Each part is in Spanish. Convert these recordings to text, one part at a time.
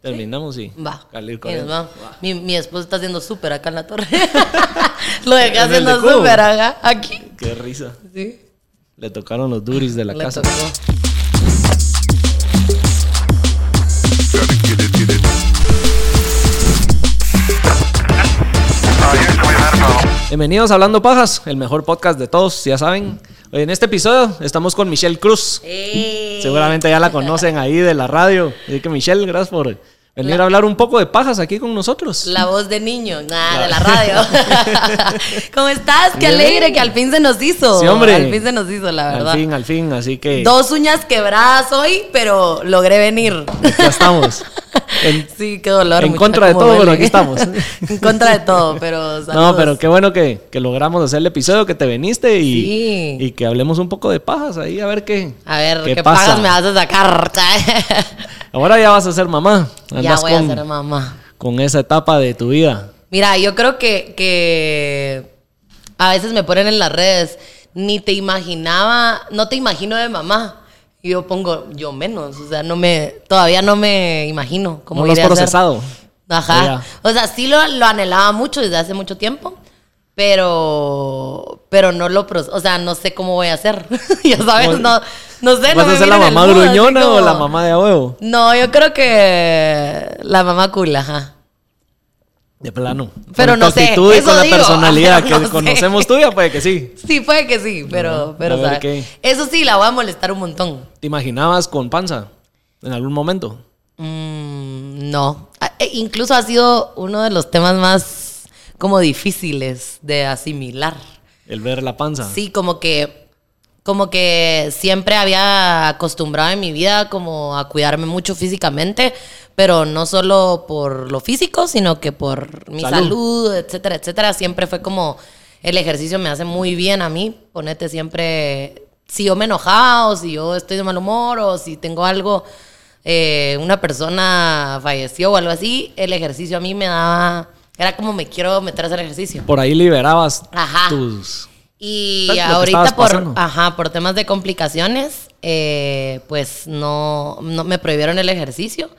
Terminamos y. Va. Corriendo. vamos. Mi, mi esposo está haciendo súper acá en la torre. Lo dejé ¿En el haciendo súper acá. Aquí. Qué risa. Sí. Le tocaron los duris de la Le casa. tocó. Bienvenidos a Hablando Pajas, el mejor podcast de todos, ya saben. En este episodio estamos con Michelle Cruz. Seguramente ya la conocen ahí de la radio. Así que Michelle, gracias por venir a hablar un poco de pajas aquí con nosotros. La voz de niño, nada, de la radio. ¿Cómo estás? Qué alegre que al fin se nos hizo. Sí, hombre. Al fin se nos hizo, la verdad. Al fin, al fin, así que Dos uñas quebradas hoy, pero logré venir. ya estamos. En- sí, qué dolor. en contra de todo, pero duele. aquí estamos. en contra de todo, pero No, saludos. pero qué bueno que, que logramos hacer el episodio, que te viniste y, Sí. y que hablemos un poco de pajas ahí, a ver qué, A ver, ¿qué, pasa. pagas me vas a sacar? Ahora ya vas a ser mamá. Ya voy con, a ser mamá. con esa etapa de tu vida. Mira, yo creo que, que a veces me ponen en las redes, ni te imaginaba, no te imagino de mamá. Y yo pongo, yo menos, o sea, no me, todavía no me imagino cómo No lo has procesado. Ajá. O sea, sí lo, lo anhelaba mucho desde hace mucho tiempo, pero, pero no lo, o sea, no sé cómo voy a hacer. ya sabes, ¿Cómo- no, no sé. no ¿Vas me a ser la mamá mood, gruñona o como- la mamá de a huevo? No, yo creo que la mamá cool, ajá. De plano. Pero con no sé, actitud y eso con la digo, personalidad pero que no sé. conocemos tuya, puede que sí. Sí, puede que sí, pero, pero ver ¿sabes? qué. eso sí, la voy a molestar un montón. ¿Te imaginabas con panza en algún momento? Mm, no. Ah, e- incluso ha sido uno de los temas más como difíciles de asimilar. El ver la panza. Sí, como que, como que siempre había acostumbrado en mi vida como a cuidarme mucho físicamente, pero no solo por lo físico, sino que por mi Salud. salud, etcétera, etcétera. Siempre fue como el ejercicio me hace muy bien a mí. Ponete siempre, si yo me enojaba o si yo estoy de mal humor o si tengo algo, eh, una persona falleció o algo así, el ejercicio a mí me daba, era como me quiero meter a hacer ejercicio. Por ahí liberabas Ajá. tus... Y ahorita por, pasando. ajá, por temas de complicaciones, eh, pues no, no me prohibieron el ejercicio.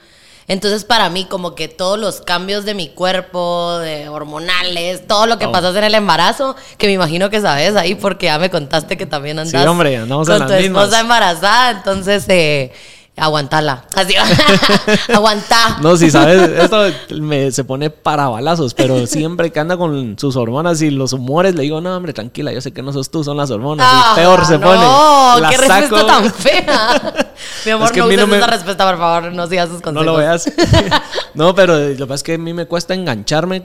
Entonces para mí como que todos los cambios de mi cuerpo, de hormonales, todo lo que Oh. pasó en el embarazo, que me imagino que sabes ahí porque ya me contaste que también andas Sí, hombre, andamos en con tu las mismas. esposa embarazada, entonces eh, aguantala. Así, aguantá. No, si sabes, esto me- se pone para balazos, pero siempre que anda con sus hormonas y los humores, le digo, no, hombre, tranquila, yo sé que no sos tú, son las hormonas. Ah, y peor se pone. No, qué saco. respuesta tan fea. Mi amor, Es que no uses no me- esa respuesta, por favor, no sigas sus consejos. No lo veas. no, pero lo que pasa es que a mí me cuesta engancharme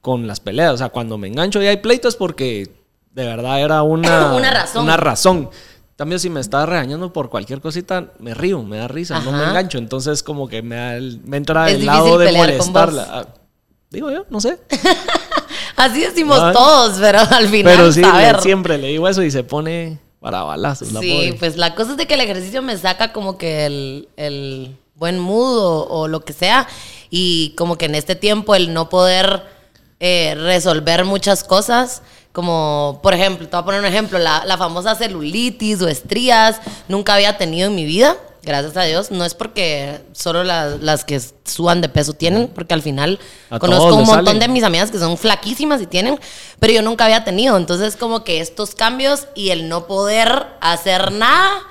con las peleas. O sea, cuando me engancho y hay pleitos porque de verdad era una... Una razón. Una razón. También si me está regañando por cualquier cosita, me río, me da risa, no me engancho. Entonces como que me, da el- me entra Es el lado de molestarla. Ah, Digo yo, no sé. Así decimos todos, pero al final, Pero sí, le- siempre le digo eso y se pone para balazos la Sí, pues la cosa es de que el ejercicio me saca como que el, el buen mood o, o lo que sea. Y como que en este tiempo el no poder eh, resolver muchas cosas, como por ejemplo, te voy a poner un ejemplo, la, la famosa celulitis o estrías, nunca había tenido en mi vida. Gracias a Dios, no es porque solo las, las que suban de peso tienen, porque al final A conozco un montón salen. de mis amigas que son flaquísimas y tienen, pero yo nunca había tenido. Entonces, como que estos cambios y el no poder hacer nada,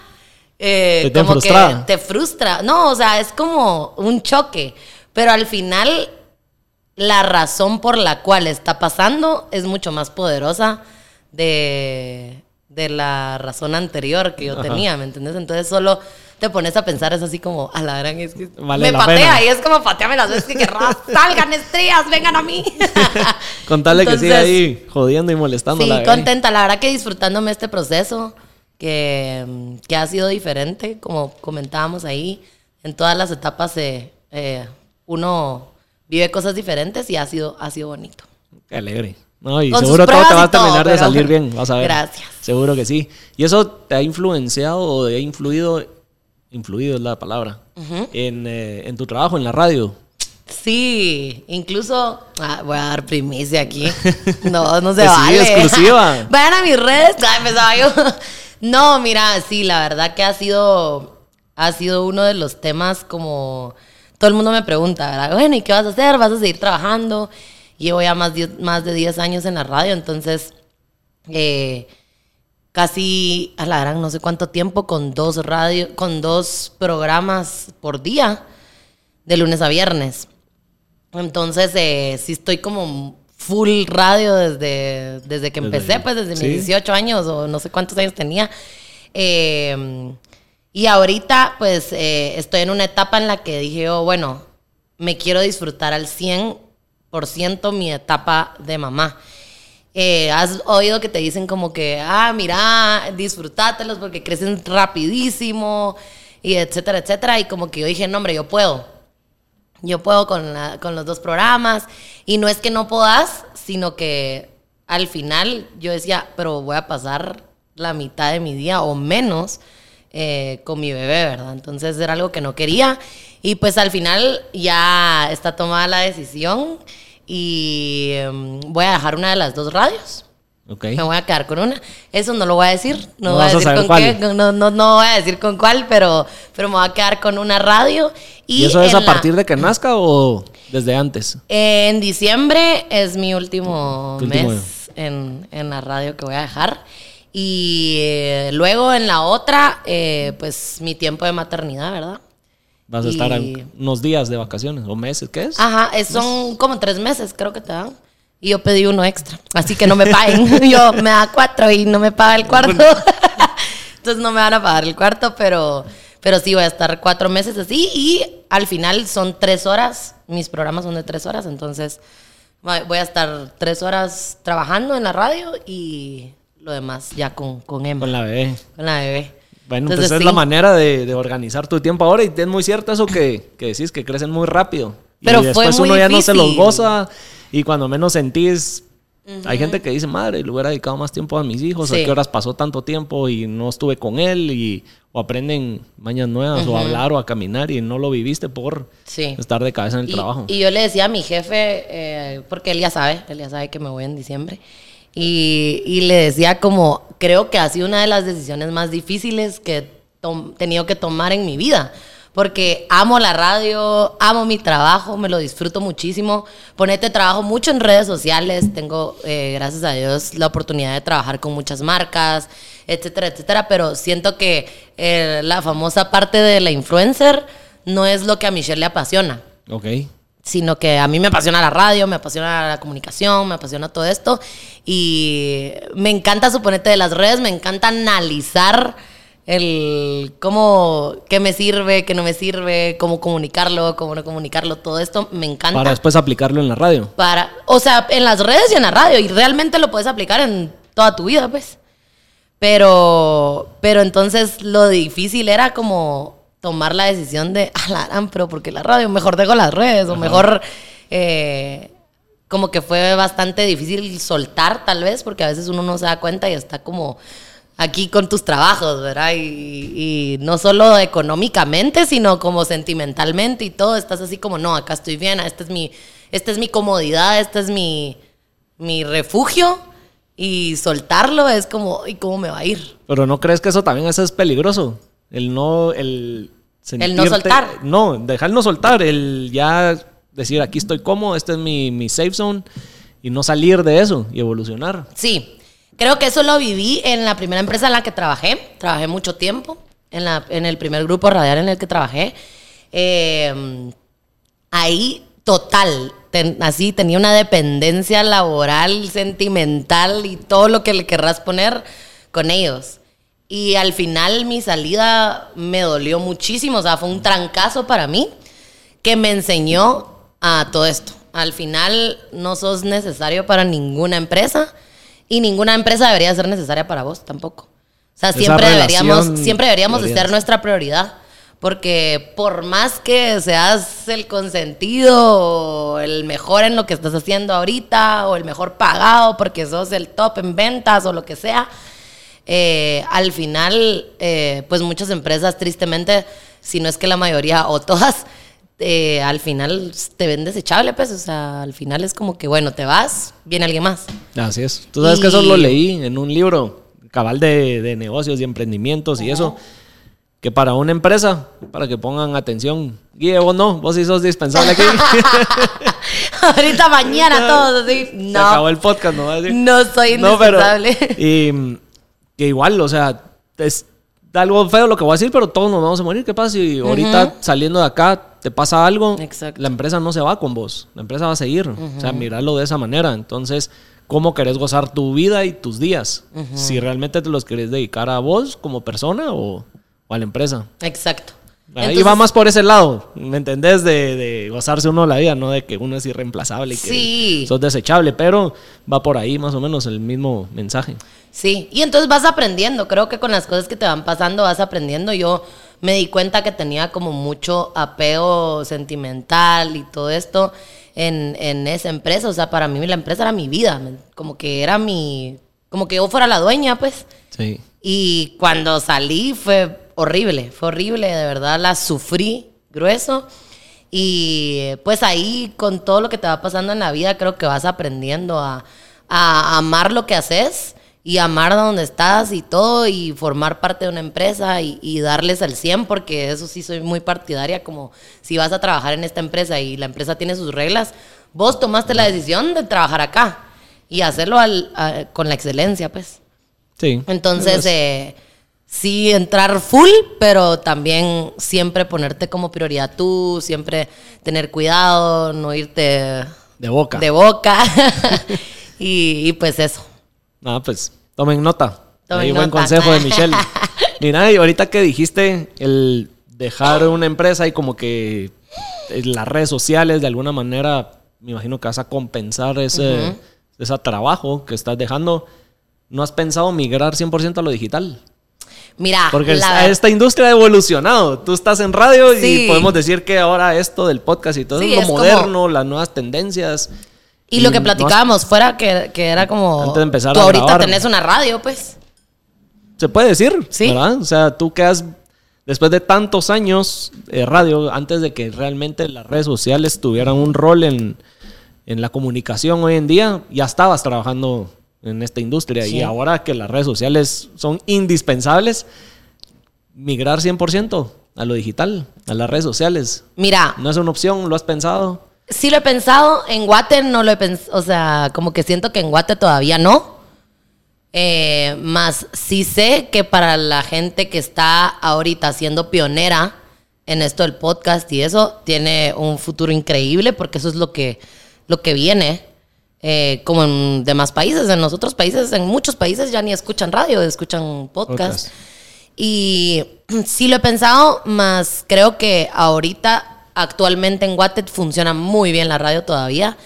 eh, Te como que te frustra. No, o sea, es como un choque. Pero al final, la razón por la cual está pasando es mucho más poderosa de, de la razón anterior que yo Ajá. tenía, ¿me entiendes? Entonces, solo te pones a pensar, es así como, a la gran, es que Vale me patea pena. y es como pateame las veces que querrás, salgan estrellas, vengan a mí. Contarle que siga Entonces, ahí jodiendo y molestando Sí, la contenta, la verdad que disfrutándome este proceso, que, que ha sido diferente, como comentábamos ahí, en todas las etapas eh, eh, uno vive cosas diferentes y ha sido, ha sido bonito. Qué alegre. No, y Con seguro todo te va a terminar todo, de salir bien, vas a ver. Gracias. Seguro que sí. ¿Y eso te ha influenciado o te ha influido, influido es la palabra, en, eh, en tu trabajo en la radio? Sí, incluso ah, voy a dar primicia aquí. No, no se Pues sí, vale. exclusiva. Vayan a mis redes. Ah, empezaba yo. No, mira, sí, la verdad que ha sido ha sido uno de los temas como todo el mundo me pregunta, ¿verdad? Bueno, ¿y qué vas a hacer? ¿Vas a seguir trabajando? Llevo ya más, más de 10 años en la radio, entonces eh, casi a la gran no sé cuánto tiempo con dos radio, con dos programas por día, de lunes a viernes. Entonces, eh, sí estoy como full radio desde, desde que empecé, pues desde mis 18 años o no sé cuántos años tenía. Eh, y ahorita, pues, eh, estoy en una etapa en la que dije, oh, bueno, me quiero disfrutar al 100% mi etapa de mamá. Eh, has oído que te dicen como que, ah, mira, disfrutátelos porque crecen rapidísimo, y etcétera, etcétera. Y como que yo dije, no, hombre, yo puedo. Yo puedo con, con los dos programas. Y no es que no puedas, sino que al final yo decía, pero voy a pasar la mitad de mi día o menos eh, con mi bebé, ¿verdad? Entonces era algo que no quería. Y pues al final ya está tomada la decisión y em, voy a dejar una de las dos radios. Okay. Me voy a quedar con una. Eso no lo voy a decir. No, voy a decir con qué. No, no, no, voy a decir con cuál, pero, pero me voy a quedar con una radio. ¿Y, eso es a partir de que nazca o desde antes? En diciembre es mi último, mes en, en, la radio que voy a dejar. Y eh, luego en la otra, eh, pues mi tiempo de maternidad, ¿verdad? Vas a estar unos días de vacaciones o meses, ¿qué es? Ajá, son como tres meses, creo que te dan. Y yo pedí uno extra, así que no me paguen. yo me da cuatro y no me paga el cuarto. Entonces no me van a pagar el cuarto, pero, pero sí voy a estar cuatro meses así. Y al final son tres horas. Mis programas son de tres horas, entonces voy a estar tres horas trabajando en la radio y lo demás ya con, con Emma. Con la bebé. Con la bebé. Bueno, pues esa es la manera de, organizar tu tiempo ahora y es muy cierto eso que, que decís, que crecen muy rápido. Pero y después uno ya no se los goza y cuando menos sentís... Hay gente que dice, madre, le hubiera dedicado más tiempo a mis hijos, a qué horas pasó tanto tiempo y no estuve con él, y, o aprenden mañas nuevas, o a hablar, o a caminar, y no lo viviste por estar de cabeza en el trabajo. Y yo le decía a mi jefe, eh, porque él ya sabe, él ya sabe que me voy en diciembre, y, y, le decía como, creo que ha sido una de las decisiones más difíciles que he tenido que tomar en mi vida. Porque amo la radio, amo mi trabajo, me lo disfruto muchísimo. Ponete trabajo mucho en redes sociales. Tengo, eh, gracias a Dios, la oportunidad de trabajar con muchas marcas, etcétera, etcétera. Pero siento que eh, la famosa parte de la influencer no es lo que a Michelle le apasiona. Ok sino que a mí me apasiona la radio, me apasiona la comunicación, me apasiona todo esto y me encanta suponerte de las redes, me encanta analizar el cómo, qué me sirve, qué no me sirve, cómo comunicarlo, cómo no comunicarlo, todo esto me encanta. Para después aplicarlo en la radio. Para, o sea, en las redes y en la radio y realmente lo puedes aplicar en toda tu vida, pues. Pero, pero entonces lo difícil era como tomar la decisión de, ah, la pero porque la radio, mejor dejo las redes, o mejor, eh, como que fue bastante difícil soltar tal vez, porque a veces uno no se da cuenta y está como aquí con tus trabajos, ¿verdad? Y, no solo económicamente, sino como sentimentalmente y todo, estás así como, no, acá estoy bien, esta es mi, esta es mi comodidad, este es mi, mi refugio. Y soltarlo es como, ¿y cómo me va a ir? Pero ¿no crees que eso también es peligroso? El no, el el no soltar. No, dejar no soltar, el ya decir aquí estoy cómodo, este es mi, mi safe zone y no salir de eso y evolucionar. Sí, creo que eso lo viví en la primera empresa en la que trabajé, trabajé mucho tiempo, en, la, en el primer grupo radial en el que trabajé. Em, ahí total, así tenía una dependencia laboral, sentimental y todo lo que le querrás poner con ellos. Y al final mi salida me dolió muchísimo, o sea, fue un trancazo para mí que me enseñó a todo esto. Al final no sos necesario para ninguna empresa y ninguna empresa debería ser necesaria para vos tampoco. O sea, siempre deberíamos, siempre deberíamos de ser nuestra prioridad. Porque por más que seas el consentido o el mejor en lo que estás haciendo ahorita o el mejor pagado porque sos el top en ventas o lo que sea, eh, al final, eh, pues muchas empresas, tristemente, si no es que la mayoría o todas, eh, al final te ven desechable, pues, o sea, al final es como que, bueno, te vas, viene alguien más. Así es. Tú sabes que eso lo leí en un libro, cabal de, negocios y emprendimientos y eso que para una empresa, para que pongan atención, Guille, vos no, vos sí sos dispensable aquí. Ahorita mañana todos así. No. Se acabó el podcast, ¿no? No soy indispensable. y que igual, o sea, es algo feo lo que voy a decir, pero todos nos vamos a morir. ¿Qué pasa si ahorita saliendo de acá te pasa algo? Exacto. La empresa no se va con vos. La empresa va a seguir. O sea, mirarlo de esa manera. Entonces, ¿cómo querés gozar tu vida y tus días? Si realmente te los querés dedicar a vos como persona o, a la empresa. Exacto. Ahí va más por ese lado, ¿me entendés? De, gozarse uno la vida, no de que uno es irreemplazable y que sos desechable, pero va por ahí más o menos el mismo mensaje. Sí, y entonces vas aprendiendo, creo que con las cosas que te van pasando vas aprendiendo. Yo me di cuenta que tenía como mucho apego sentimental y todo esto en, en esa empresa, o sea, para mí la empresa era mi vida, como que era mi, como que yo fuera la dueña, pues. Sí. Y cuando salí fue horrible, fue horrible, de verdad la sufrí grueso. Y pues ahí con todo lo que te va pasando en la vida creo que vas aprendiendo a, amar lo que haces y amar donde estás y todo y formar parte de una empresa y, darles al 100 porque eso sí soy muy partidaria como si vas a trabajar en esta empresa y la empresa tiene sus reglas, vos tomaste la decisión de trabajar acá y hacerlo con la excelencia pues. Sí. Entonces, eh, sí entrar full, pero también siempre ponerte como prioridad tú, siempre tener cuidado, no irte de boca. De boca. y, pues eso. Ah, pues tomen nota. Tomen buen consejo de Michelle. Mira, y ahorita que dijiste el dejar una empresa y como que las redes sociales de alguna manera, me imagino que vas a compensar ese, ese trabajo que estás dejando. ¿No has pensado migrar 100% a lo digital? Mira, porque esta industria ha evolucionado. Tú estás en radio y podemos decir que ahora esto del podcast y todo es lo moderno, las nuevas tendencias. Y, lo que platicábamos fuera que, era como. Antes de empezar tú ahorita tenés una radio, pues. Se puede decir, sí. ¿verdad? O sea, tú quedas. Después de tantos años de radio, antes de que realmente las redes sociales tuvieran un rol en, en la comunicación hoy en día, ya estabas trabajando en esta industria. Y ahora que las redes sociales son indispensables, migrar 100% a lo digital, a las redes sociales. Mira. ¿No es una opción? ¿Lo has pensado? Sí lo he pensado. En Guate no lo he pensado. O sea, como que siento que en Guate todavía no. Eh, más sí sé que para la gente que está ahorita siendo pionera en esto del podcast y eso, tiene un futuro increíble porque eso es lo que, lo que viene. Eh, como en demás países. En los otros países, en muchos países ya ni escuchan radio, escuchan podcast. Y sí lo he pensado, más creo que ahorita, actualmente en Guatet funciona muy bien la radio todavía.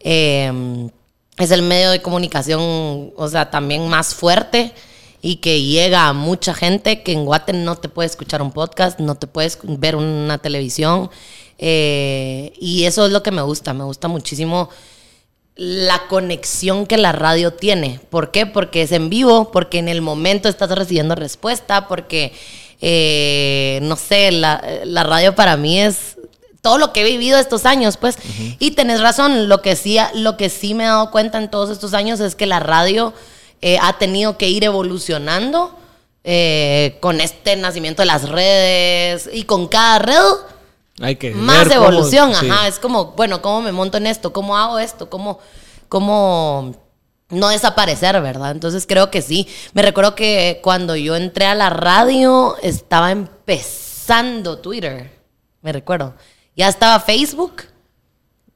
Em, es el medio de comunicación, o sea, también más fuerte y que llega a mucha gente que en Guate no te puede escuchar un podcast, no te puedes ver una televisión. Eh, y eso es lo que me gusta, me gusta muchísimo la conexión que la radio tiene. ¿Por qué? Porque es en vivo, porque en el momento estás recibiendo respuesta, porque, eh, no sé, la, radio para mí es todo lo que he vivido estos años, pues. Y tenés razón, lo que, sí, lo que sí me he dado cuenta en todos estos años es que la radio eh, ha tenido que ir evolucionando eh, con este nacimiento de las redes y con cada red hay que más evolución, ajá. Es como, bueno, ¿cómo me monto en esto? ¿Cómo hago esto? ¿Cómo, cómo no desaparecer, verdad? Entonces creo que sí. Me recuerdo que cuando yo entré a la radio estaba empezando Twitter. Me recuerdo. Ya estaba Facebook.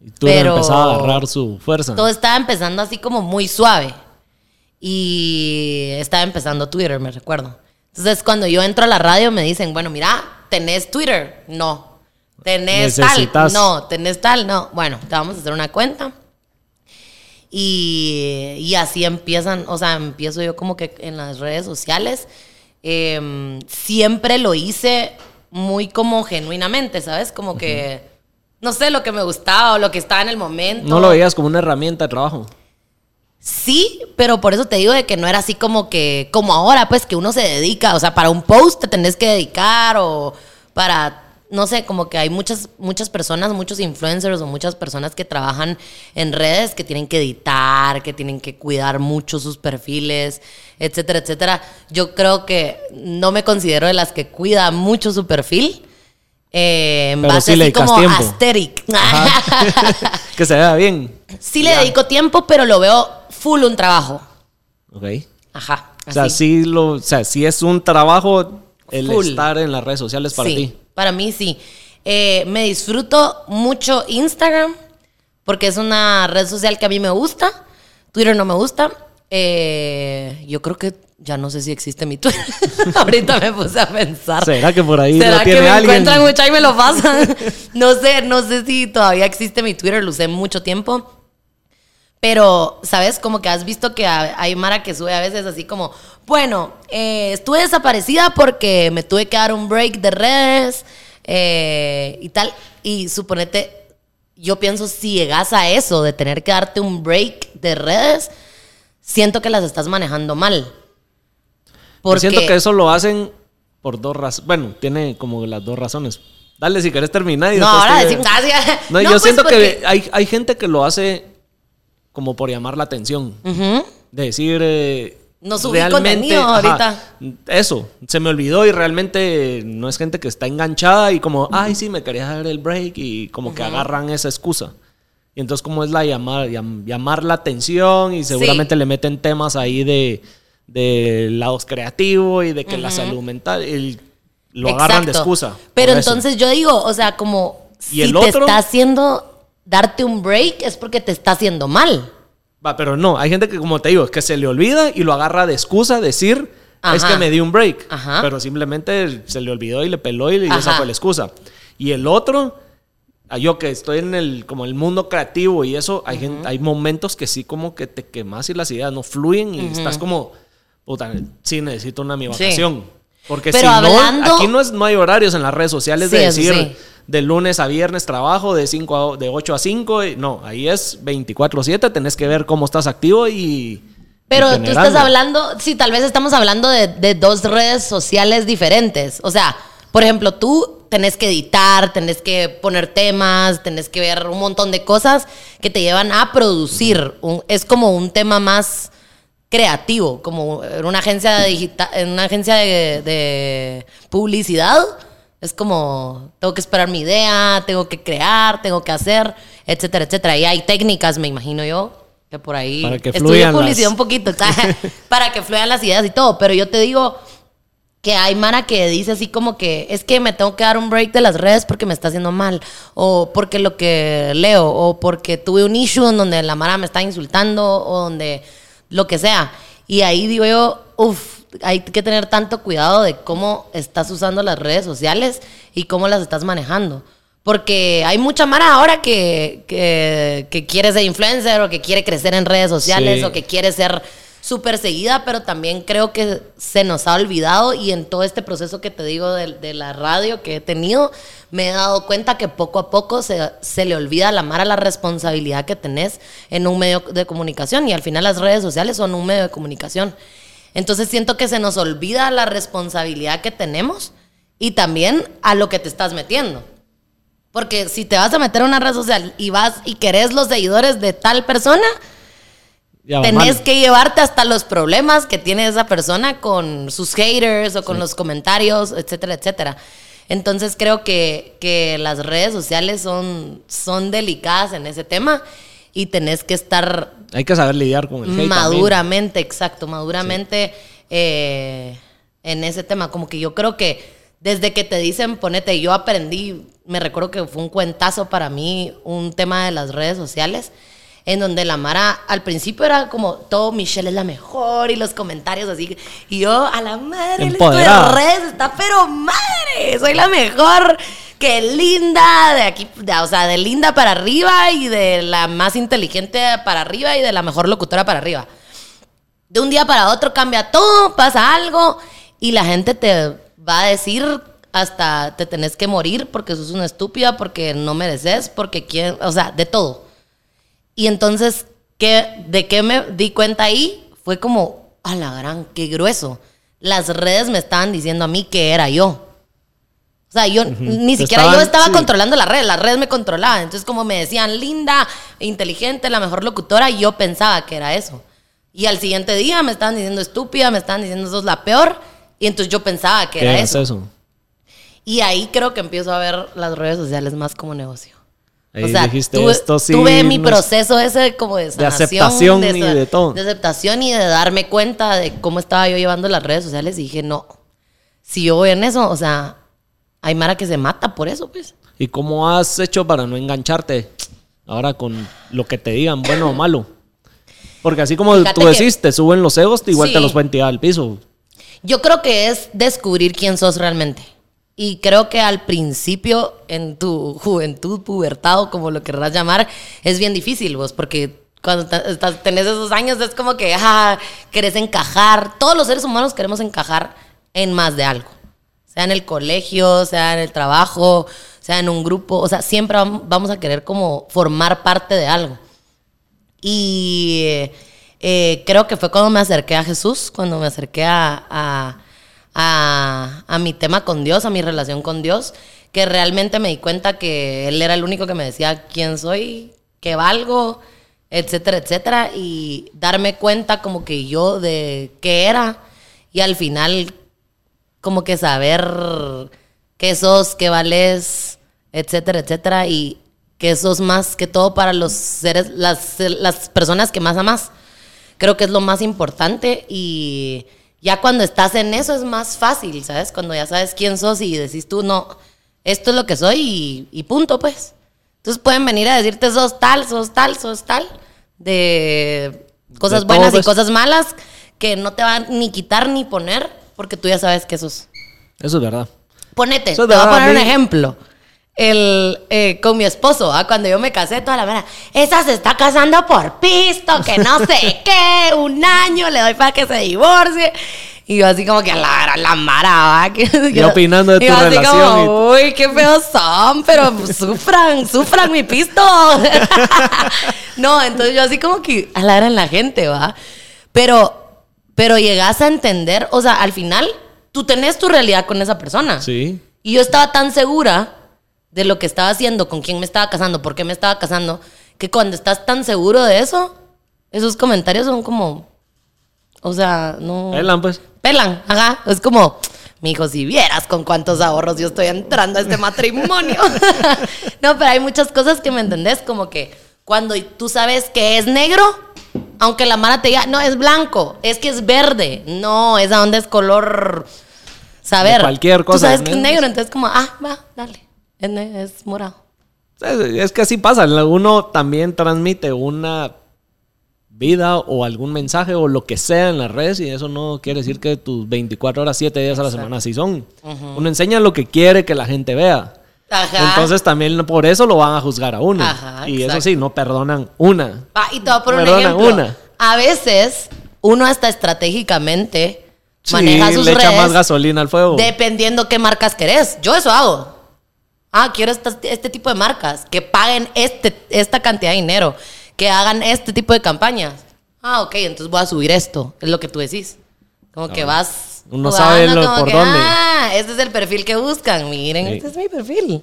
Y Twitter empezaba a agarrar su fuerza. Todo estaba empezando así como muy suave. Y estaba empezando Twitter, me recuerdo. Entonces, cuando yo entro a la radio, me dicen, bueno, mira, ¿tenés Twitter? No. Tenés tal. No, tenés tal, no. Bueno, te vamos a hacer una cuenta. Y, así empiezan, o sea, empiezo yo como que en las redes sociales. Em, siempre lo hice muy como genuinamente, ¿sabes? Como que, no sé, lo que me gustaba o lo que estaba en el momento. ¿No lo veías como una herramienta de trabajo? Sí, pero por eso te digo de que no era así como que, como ahora, pues que uno se dedica, o sea, para un post te tenés que dedicar o para no sé, como que hay muchas, muchas personas, muchos influencers o muchas personas que trabajan en redes que tienen que editar, que tienen que cuidar mucho sus perfiles, etcétera, etcétera. Yo creo que no me considero de las que cuida mucho su perfil. Eh, en Pero base sí le así como tiempo. aesthetic. que se vea bien. sí le dedico tiempo, pero lo veo full un trabajo. Ok. Ajá. O sea, sí, lo, o sea, sí es un trabajo el Full. estar en las redes sociales para sí, ti. Para mí sí. Eh, me disfruto mucho Instagram porque es una red social que a mí me gusta. Twitter no me gusta. Eh, yo creo que ya no sé si existe mi Twitter. Ahorita me puse a pensar. ¿Será que por ahí ¿Será lo que tiene me alguien? encuentran mucho y me lo pasan? no sé, no sé si todavía existe mi Twitter, lo usé mucho tiempo. Pero, ¿sabes? Como que has visto que ha- hay Mara que sube a veces así como, bueno, eh, estuve desaparecida porque me tuve que dar un break de redes eh, y tal. Y suponete, yo pienso, si llegas a eso de tener que darte un break de redes, siento que las estás manejando mal. Yo siento que eso lo hacen por dos razones. Bueno, tiene como las dos razones. Dale, si querés terminar. y No, ahora te- decimos gracias. No, yo pues, siento porque- que hay, hay gente que lo hace como por llamar la atención. De decir. eh, No subí contenido ajá, ahorita. eso, se me olvidó y realmente no es gente que está enganchada y como, ay, sí, me quería dar el break y como que agarran esa excusa. Y entonces, como es la llamar, llam- llamar la atención y seguramente le meten temas ahí de, de lados creativos y de que la salud mental lo agarran de excusa. Pero eso. entonces yo digo, o sea, como ¿Y si el te otro? está haciendo darte un break es porque te está haciendo mal. Va, pero no, hay gente que, como te digo, es que se le olvida y lo agarra de excusa decir, es que me di un break. Ajá. Pero simplemente se le olvidó y le peló y esa fue la excusa. Y el otro, a yo que estoy en el, como el mundo creativo y eso, hay, gen- hay momentos que sí como que te quemas y las ideas no fluyen y estás como, puta, sí necesito una mi Sí. vacación. Porque Pero si hablando- no, aquí no, es, no hay horarios en las redes sociales de Sí, decir sí. De lunes a viernes trabajo, de, 5 a- de 8 a 5. y- No, ahí es 24-7, tenés que ver cómo estás activo y... Pero y tú estás hablando, sí, tal vez estamos hablando de, de dos redes sociales diferentes. O sea, por ejemplo, tú tenés que editar, tenés que poner temas, tenés que ver un montón de cosas que te llevan a producir. Un- es como un tema más creativo, como en una agencia digital, en una agencia de, de publicidad. Es como, tengo que esperar mi idea, tengo que crear, tengo que hacer, etcétera, etcétera. Y hay técnicas, me imagino yo, que por ahí Para que estudio fluyan publicidad las- un poquito, para que fluyan las ideas y todo. Pero yo te digo que hay Mara que dice así como que es que me tengo que dar un break de las redes porque me está haciendo mal, o porque lo que leo, o porque tuve un issue en donde la Mara me está insultando, o donde lo que sea. Y ahí digo yo, uff, hay que tener tanto cuidado de cómo estás usando las redes sociales y cómo las estás manejando. Porque hay mucha Mara ahora que, que, que quiere ser influencer o que quiere crecer en redes sociales Sí. o que quiere ser súper seguida, pero también creo que se nos ha olvidado y en todo este proceso que te digo de, de la radio que he tenido, me he dado cuenta que poco a poco se, se le olvida a la Mara la responsabilidad que tenés en un medio de comunicación y al final las redes sociales son un medio de comunicación. Entonces siento que se nos olvida la responsabilidad que tenemos y también a lo que te estás metiendo. Porque si te vas a meter a una red social y vas y querés los seguidores de tal persona, Ya tenés mal. que llevarte hasta los problemas que tiene esa persona con sus haters o con los comentarios, etcétera, etcétera. Entonces creo que, que las redes sociales son, son delicadas en ese tema y tenés que estar Hay que saber lidiar con el hate también. maduramente, exacto, maduramente eh, en ese tema. Como que yo creo que desde que te dicen, ponete, yo aprendí, me recuerdo que fue un cuentazo para mí un tema de las redes sociales, en donde la Mara al principio era como todo Michelle es la mejor y los comentarios así, y yo a la madre, de Empoderada. redes está pero madre, soy la mejor. Que linda, de aquí, de- o sea, de linda para arriba y de la más inteligente para arriba y de la mejor locutora para arriba. De un día para otro cambia todo, pasa algo y la gente te va a decir hasta te tenés que morir porque sos una estúpida, porque no mereces, porque quién, o sea, de todo. Y entonces, ¿qué, ¿de qué me di cuenta ahí? Fue como, a la gran, qué grueso. Las redes me estaban diciendo a mí que era yo. O sea, yo ni siquiera yo estaba controlando la red, la red me controlaba. Entonces, como me decían, linda, inteligente, la mejor locutora, yo pensaba que era eso. Y al siguiente día me estaban diciendo estúpida, me estaban diciendo sos la peor. Y entonces yo pensaba que era eso. eso. Y ahí creo que empiezo a ver las redes sociales más como negocio. o sea, tuve, esto tuve mi proceso ese como de sanación. De aceptación y de todo. De aceptación y de darme cuenta de cómo estaba yo llevando las redes sociales. Y dije, no, si yo voy en eso, o sea, hay Mara que se mata por eso, pues. ¿Y cómo has hecho para no engancharte ahora con lo que te digan, bueno o malo? Porque así como tú decís, te suben los egos, igual te los pueden tirar al piso. Yo creo que es descubrir quién sos realmente. Y creo que al principio, en tu juventud, pubertado, como lo querrás llamar, es bien difícil vos, porque cuando tenés esos años es como que, ah, querés encajar. Todos los seres humanos queremos encajar en más de algo sea en el colegio, sea en el trabajo, sea en un grupo, o sea, siempre vamos a querer como formar parte de algo. Y eh, creo que fue cuando me acerqué a Jesús, cuando me acerqué a, a, mi tema con Dios, a mi relación con Dios, que realmente me di cuenta que Él era el único que me decía quién soy, qué valgo, etcétera, etcétera, y darme cuenta como que yo de qué era, y al final como que saber qué sos, qué vales, etcétera, etcétera, y que sos más que todo para los seres, las, las personas que más amas. Creo que es lo más importante y ya cuando estás en eso es más fácil, ¿sabes? Cuando ya sabes quién sos y decís tú, no, esto es lo que soy y, punto, pues. Entonces pueden venir a decirte sos tal, sos tal, sos tal, de cosas buenas y cosas malas que no te van ni quitar ni poner porque tú ya sabes que eso es. Eso es verdad. Ponete, te voy a poner un ejemplo. El, eh, con mi esposo, ¿ah? cuando yo me casé, toda la mera, esa se está casando por pisto, que no sé qué, un año le doy para que se divorcie. Y yo así como que la, la mara, Y opinando de tu yo así Como, Uy, qué feos son, pero sufran, sufran mi pisto. no, entonces yo así como que a la la gente, ¿va? Pero pero llegas a entender, o sea, al final tú tenés tu realidad con esa persona. Sí. Y yo estaba tan segura de lo que estaba haciendo, con quién me estaba casando, por qué me estaba casando, que cuando estás tan seguro de eso, esos comentarios son como, o sea, no... Pelan, pues. Pelan, ajá. Es como, mi hijo, si vieras con cuántos ahorros yo estoy entrando a este matrimonio. no, pero hay muchas cosas que me entendés, como que cuando tú sabes que es negro, aunque la mala te diga, no, es blanco, es que es verde. No, es a donde es color. Saber. cualquier cosa. Tú sabes que es negro, entonces como, ah, va, dale. Es, morado. Es que así pasa. Uno también transmite una vida o algún mensaje o lo que sea en las redes y eso no quiere decir que tus 24 horas, 7 días a la semana así son. Uno enseña lo que quiere que la gente vea. Entonces también por eso lo van a juzgar a uno. y eso sí, no perdonan una. Ah, y te voy a poner un ejemplo. Una. A veces uno hasta estratégicamente maneja sus le echa más gasolina al fuego. Dependiendo qué marcas querés. Yo eso hago. Ah, quiero este, tipo de marcas que paguen este, esta cantidad de dinero, que hagan este tipo de campañas. Ah, ok, entonces voy a subir esto. Es lo que tú decís. Como que vas uno sabe por dónde. Ah, este es el perfil que buscan. Miren, este es mi perfil.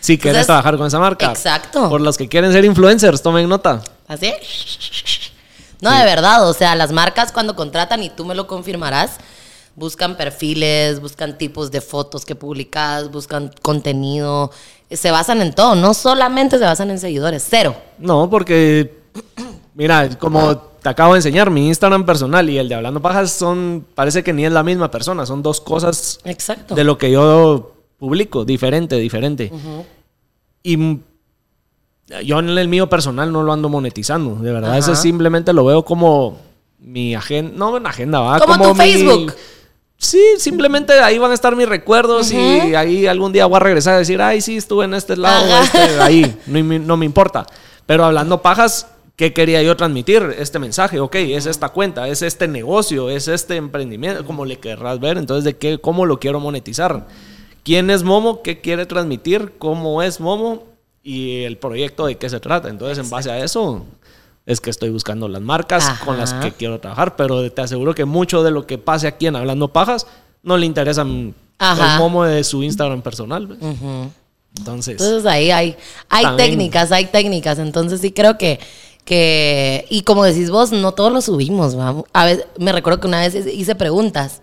Si quieres trabajar con esa marca. Exacto. Por los que quieren ser influencers, tomen nota. ¿Así? No, de verdad. O sea, las marcas cuando contratan, y tú me lo confirmarás, buscan perfiles, buscan tipos de fotos que publicas, buscan contenido. Se basan en todo. No solamente se basan en seguidores. Cero. No, porque, mira, como te acabo de enseñar, mi Instagram personal y el de Hablando Pajas son, parece que ni es la misma persona, son dos cosas Exacto. de lo que yo publico, diferente, diferente. Y yo en el mío personal no lo ando monetizando, de verdad, ese simplemente lo veo como mi agenda, no una agenda, va como, tu Facebook. Sí, simplemente ahí van a estar mis recuerdos y ahí algún día voy a regresar a decir, ay, sí, estuve en este lado, este, ahí, no, no me importa. Pero hablando pajas, ¿Qué quería yo transmitir? Este mensaje, ok, es esta cuenta, es este negocio, es este emprendimiento, como le querrás ver, entonces de qué, cómo lo quiero monetizar. ¿Quién es Momo? ¿Qué quiere transmitir? ¿Cómo es Momo? Y el proyecto de qué se trata. Entonces, en base a eso, es que estoy buscando las marcas con las que quiero trabajar, pero te aseguro que mucho de lo que pase aquí en Hablando Pajas no le interesan Ajá. el momo de su Instagram personal. ¿ves? Entonces, Entonces ahí hay, hay También. técnicas, hay técnicas. Entonces sí creo que, y como decís vos, no todos lo subimos. ¿va? A veces, me recuerdo que una vez hice preguntas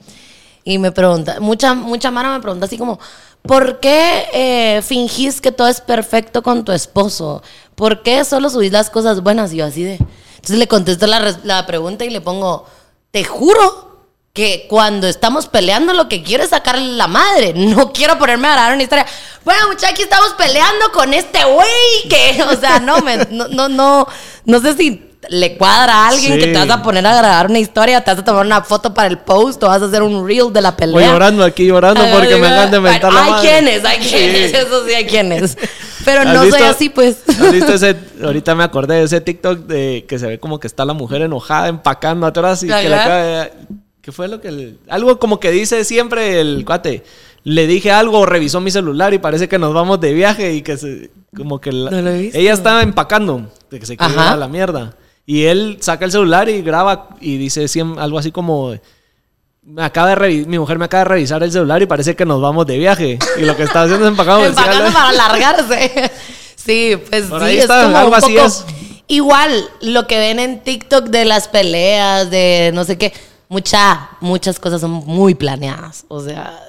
y me pregunta, mucha, mucha mano me pregunta así como, ¿por qué eh, fingís que todo es perfecto con tu esposo? ¿Por qué solo subís las cosas buenas? Y yo así de... Entonces le contesto la, la pregunta y le pongo, te juro que cuando estamos peleando lo que quiero es sacarle la madre. No quiero ponerme a grabar una historia. Bueno, muchachos, estamos peleando con este güey que, o sea, no, me, no, no, no, no sé si le cuadra a alguien Sí. que te vas a poner a grabar una historia, te vas a tomar una foto para el post o vas a hacer un reel de la pelea. voy llorando aquí, llorando porque me hagan de mentar la Hay madre. quienes, hay quienes, Sí. eso sí hay quienes. Pero ¿Has no soy así, pues. ¿Has visto ese, ahorita me acordé de ese TikTok de que se ve como que está la mujer enojada empacando atrás y que le Ajá. acaba de- ¿Qué fue lo que le- Algo como que dice siempre el cuate. Le dije algo, revisó mi celular y parece que nos vamos de viaje y que se... Como que la- No lo he visto. ella estaba empacando, de que se quedó Ajá. a la mierda. Y él saca el celular y graba y dice algo así como... Me acaba de mi mujer me acaba de revisar el celular y parece que nos vamos de viaje. Y lo que está haciendo es empacando. Empacando para alargarse. Sí, pues Por sí, ahí es está, como algo un así poco- es. Igual, lo que ven en TikTok de las peleas, de no sé qué, mucha, muchas cosas son muy planeadas. O sea,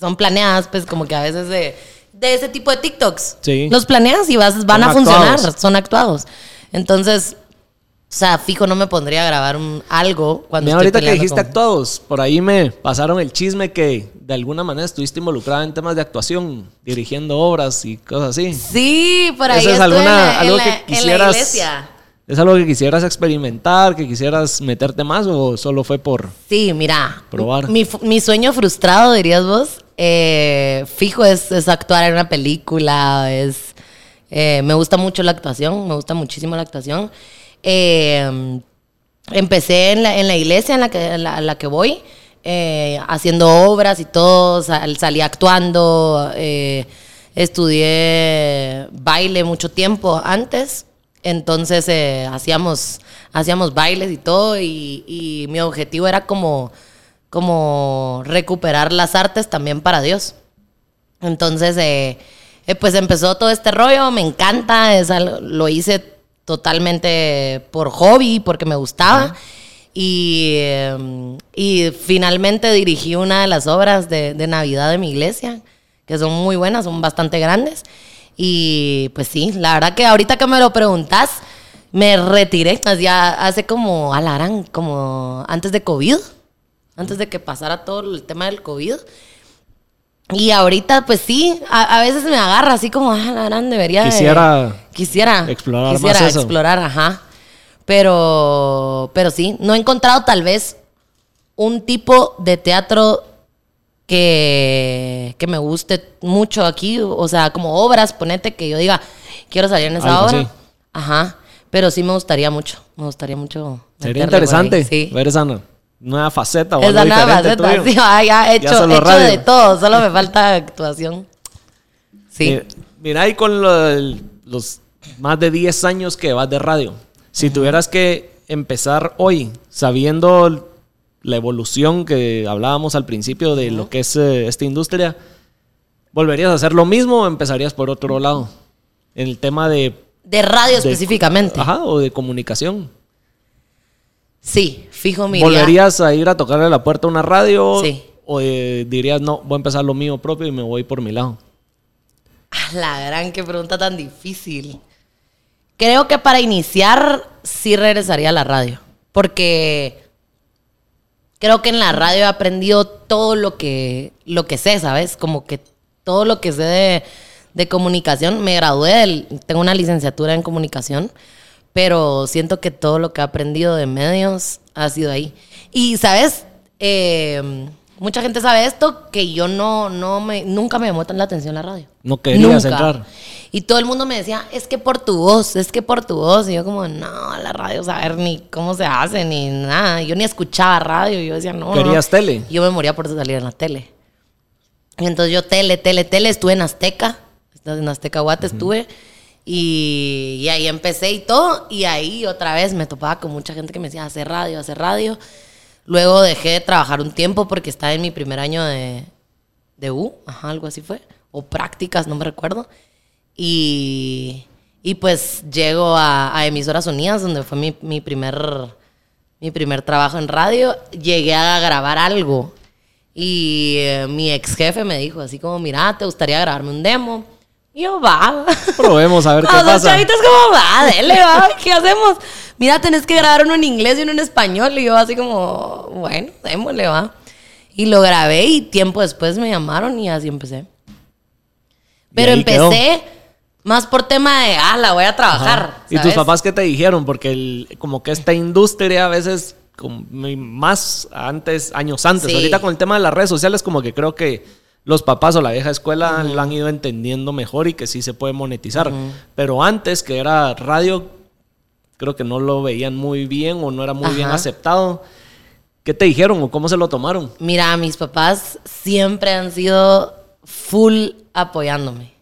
son planeadas, pues como que a veces de, de ese tipo de TikToks. Sí. Los planeas y vas, van Son a funcionar, actuados. son actuados. Entonces, o sea, fijo, no me pondría a grabar un, algo cuando Mira, ahorita que dijiste con- actuados, por ahí me pasaron el chisme que de alguna manera estuviste involucrada en temas de actuación, dirigiendo obras y cosas así. Sí, por ahí ¿Eso es alguna- en la- en algo la- que en la quisieras- iglesia. ¿Es algo que quisieras experimentar, que quisieras meterte más o solo fue por... Sí, mira. Probar. Mi, mi sueño frustrado, dirías vos, eh, fijo es, es actuar en una película, es... eh, me gusta mucho la actuación, me gusta muchísimo la actuación. Eh, empecé en la, en la iglesia en la que, la, que voy, haciendo obras y todo, sal- salí actuando, estudié baile mucho tiempo antes, entonces hacíamos, hacíamos bailes y todo y, y mi objetivo era como, como recuperar las artes también para Dios. Entonces, eh, eh, pues empezó todo este rollo, me encanta, es algo- lo hice totalmente por hobby, porque me gustaba. Y, eh, y finalmente dirigí una de las obras de, de Navidad de mi iglesia, que son muy buenas, son bastante grandes. Y pues sí, la verdad que ahorita que me lo preguntas, me retiré, ya hace como, a la gran, como antes de COVID, antes de que pasara todo el tema del COVID. Y ahorita, pues sí, a, a veces me agarra así como, ah, la gran, debería de- Quisiera quisiera explorar más quisiera eso. explorar, ajá. Pero, pero sí, no he encontrado tal vez un tipo de teatro que, que me guste mucho aquí, o sea, como obras, ponete que yo diga, quiero salir en esa Algo obra. así. Ajá, pero sí me gustaría mucho, me gustaría mucho. Sería interesante Sí. ver esa nueva faceta o Esa algo nueva diferente faceta, tuyo. sí, ya he hecho, he de todo, solo me falta actuación. Sí. Mira, ahí con lo los más de 10 años que vas de radio, si tuvieras que empezar hoy sabiendo la evolución que hablábamos al principio de lo que es eh, esta industria, ¿volverías a hacer lo mismo o empezarías por otro lado? En el tema de... De radio de- específicamente. Ajá, o de comunicación. Sí, fijo mi ¿Volverías a ir a tocarle la puerta a una radio? Sí. ¿O eh, dirías, no, voy a empezar lo mío propio y me voy por mi lado? Ah, La gran, qué pregunta tan difícil. Creo que para iniciar sí regresaría a la radio. Porque creo que en la radio he aprendido todo lo que, lo que sé, ¿sabes? Como que todo lo que sé de, de comunicación. Me gradué, del- tengo una licenciatura en comunicación, pero siento que todo lo que he aprendido de medios ha sido ahí. Y, ¿sabes? Eh, mucha gente sabe esto, que yo no, no me, nunca me llamó tan la atención la radio. No querías entrar. Y todo el mundo me decía, es que por tu voz, es que por tu voz. Y yo como, no, la radio, saber ni cómo se hace, ni nada. Yo ni escuchaba radio. Yo decía, no. ¿Querías no. tele? Yo me moría por salir en la tele. Y entonces yo tele, tele, tele. Estuve en Azteca. En Azteca Guate estuve. Y, y ahí empecé y todo. Y ahí otra vez me topaba con mucha gente que me decía, hacer radio, hacer radio. Luego dejé de trabajar un tiempo porque estaba en mi primer año de, de U, ajá, algo así fue, o prácticas, no me recuerdo. Y, y pues llego a, a Emisoras Unidas, donde fue mi, mi, primer, mi primer trabajo en radio. Llegué a grabar algo y eh, mi ex jefe me dijo así como, mira, ¿te gustaría grabarme un demo? Yo, va. Probemos a ver qué pasa. Los chavitos como, va, dele, va, ¿qué hacemos? Mira, tenés que grabar uno en inglés y uno en español. Y yo así como, bueno, démosle, va. Y lo grabé y tiempo después me llamaron y así empecé. Pero empecé más por tema de, ah, la voy a trabajar. ¿Y tus papás qué te dijeron? Porque como que esta industria a veces, más antes, años antes, ahorita con el tema de las redes sociales, como que creo que los papás o la vieja escuela lo han ido entendiendo mejor y que sí se puede monetizar. Pero antes, que era radio, creo que no lo veían muy bien o no era muy bien aceptado. ¿Qué te dijeron o cómo se lo tomaron? Mira, mis papás siempre han sido full apoyándome.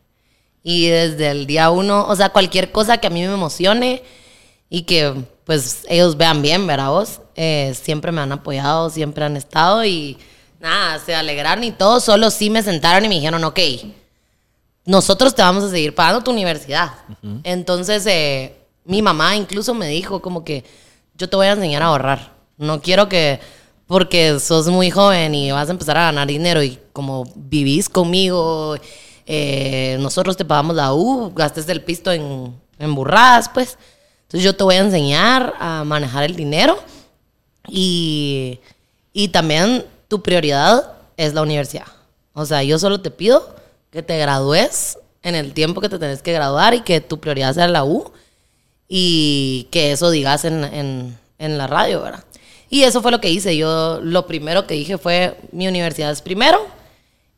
Y desde el día uno, o sea, cualquier cosa que a mí me emocione y que pues ellos vean bien, ¿verdad vos? Eh, siempre me han apoyado, siempre han estado y nada, se alegraron y todo, solo sí me sentaron y me dijeron, ok, nosotros te vamos a seguir pagando tu universidad. Entonces, eh, mi mamá incluso me dijo como que yo te voy a enseñar a ahorrar. No quiero que, porque sos muy joven y vas a empezar a ganar dinero y como vivís conmigo eh, nosotros te pagamos la U, gastes el pisto en, en burradas, pues. Entonces yo te voy a enseñar a manejar el dinero y, y también tu prioridad es la universidad. O sea, yo solo te pido que te gradúes en el tiempo que te tenés que graduar y que tu prioridad sea la U y que eso digas en, en, en la radio, ¿verdad? Y eso fue lo que hice. Yo lo primero que dije fue mi universidad es primero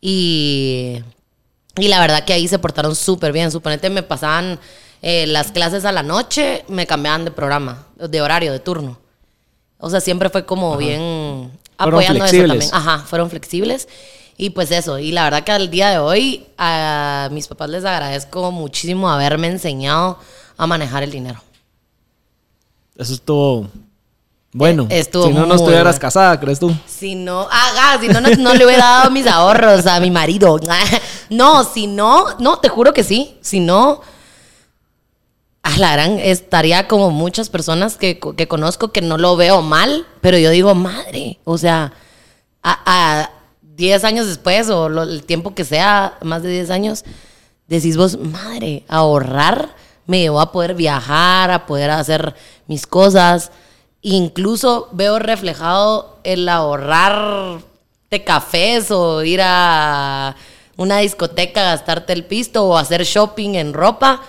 y y la verdad que ahí se portaron súper bien. Suponete me pasaban eh, las clases a la noche, me cambiaban de programa, de horario, de turno. O sea, siempre fue como bien apoyando eso también. Ajá, fueron flexibles. Y pues eso, y la verdad que al día de hoy a mis papás les agradezco muchísimo haberme enseñado a manejar el dinero. Eso estuvo bueno, eh, si no, no estuvieras casada, ¿crees tú? Si no, haga, si no, no, le hubiera dado mis ahorros a mi marido. No, si no, no, te juro que sí. Si no, a la gran, estaría como muchas personas que, conozco que no lo veo mal, pero yo digo, madre, o sea, a 10 años después o el tiempo que sea, más de 10 años, decís vos, madre, ahorrar me llevó a poder viajar, a poder hacer mis cosas Incluso veo reflejado el ahorrar de cafés o ir a una discoteca, gastarte el pisto o hacer shopping en ropa.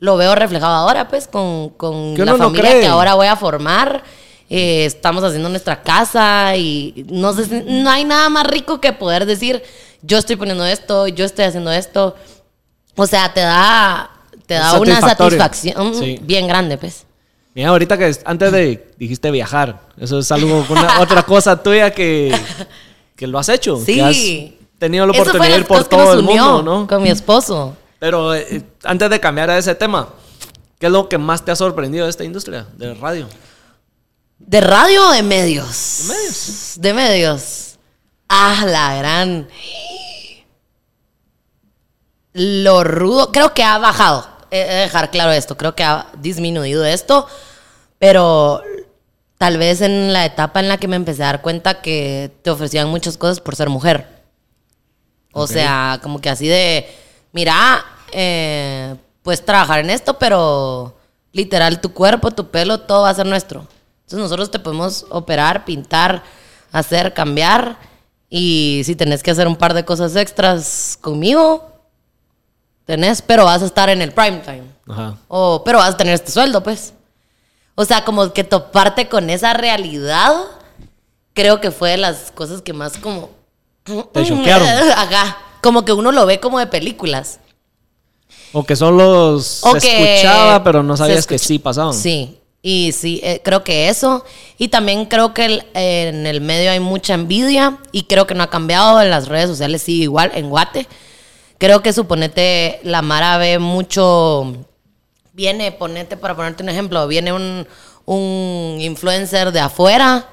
Lo veo reflejado ahora, pues, con, con la familia que ahora voy a formar. Eh, estamos haciendo nuestra casa y no, sé, no hay nada más rico que poder decir, yo estoy poniendo esto, yo estoy haciendo esto. O sea, te da, te da una satisfacción bien grande, pues. Mira, ahorita que antes de dijiste viajar, eso es algo, una, otra cosa tuya que, que lo has hecho. Sí. Que has tenido la oportunidad de ir por todo el mundo, ¿no? Con mi esposo. Pero eh, antes de cambiar a ese tema, ¿qué es lo que más te ha sorprendido de esta industria de radio? ¿De radio o de medios? De medios. De medios. Ah, la gran. Lo rudo. Creo que ha bajado. He de dejar claro esto. Creo que ha disminuido esto. Pero tal vez en la etapa en la que me empecé a dar cuenta que te ofrecían muchas cosas por ser mujer. O sea, como que así de, mira, eh, puedes trabajar en esto, pero literal tu cuerpo, tu pelo, todo va a ser nuestro. Entonces nosotros te podemos operar, pintar, hacer, cambiar. Y si tenés que hacer un par de cosas extras conmigo, tenés, pero vas a estar en el prime time. Ajá. O, pero vas a tener este sueldo, pues. O sea, como que toparte con esa realidad, creo que fue de las cosas que más como... Te choquearon. Ajá. Como que uno lo ve como de películas. O que solo los escuchaba, pero no sabías que sí pasaban. Sí. Y sí, eh, creo que eso. Y también creo que en el medio hay mucha envidia y creo que no ha cambiado. En las redes sociales sí, igual, en Guate. Creo que suponete la Mara ve mucho viene, ponete, para ponerte un ejemplo, viene un, un influencer de afuera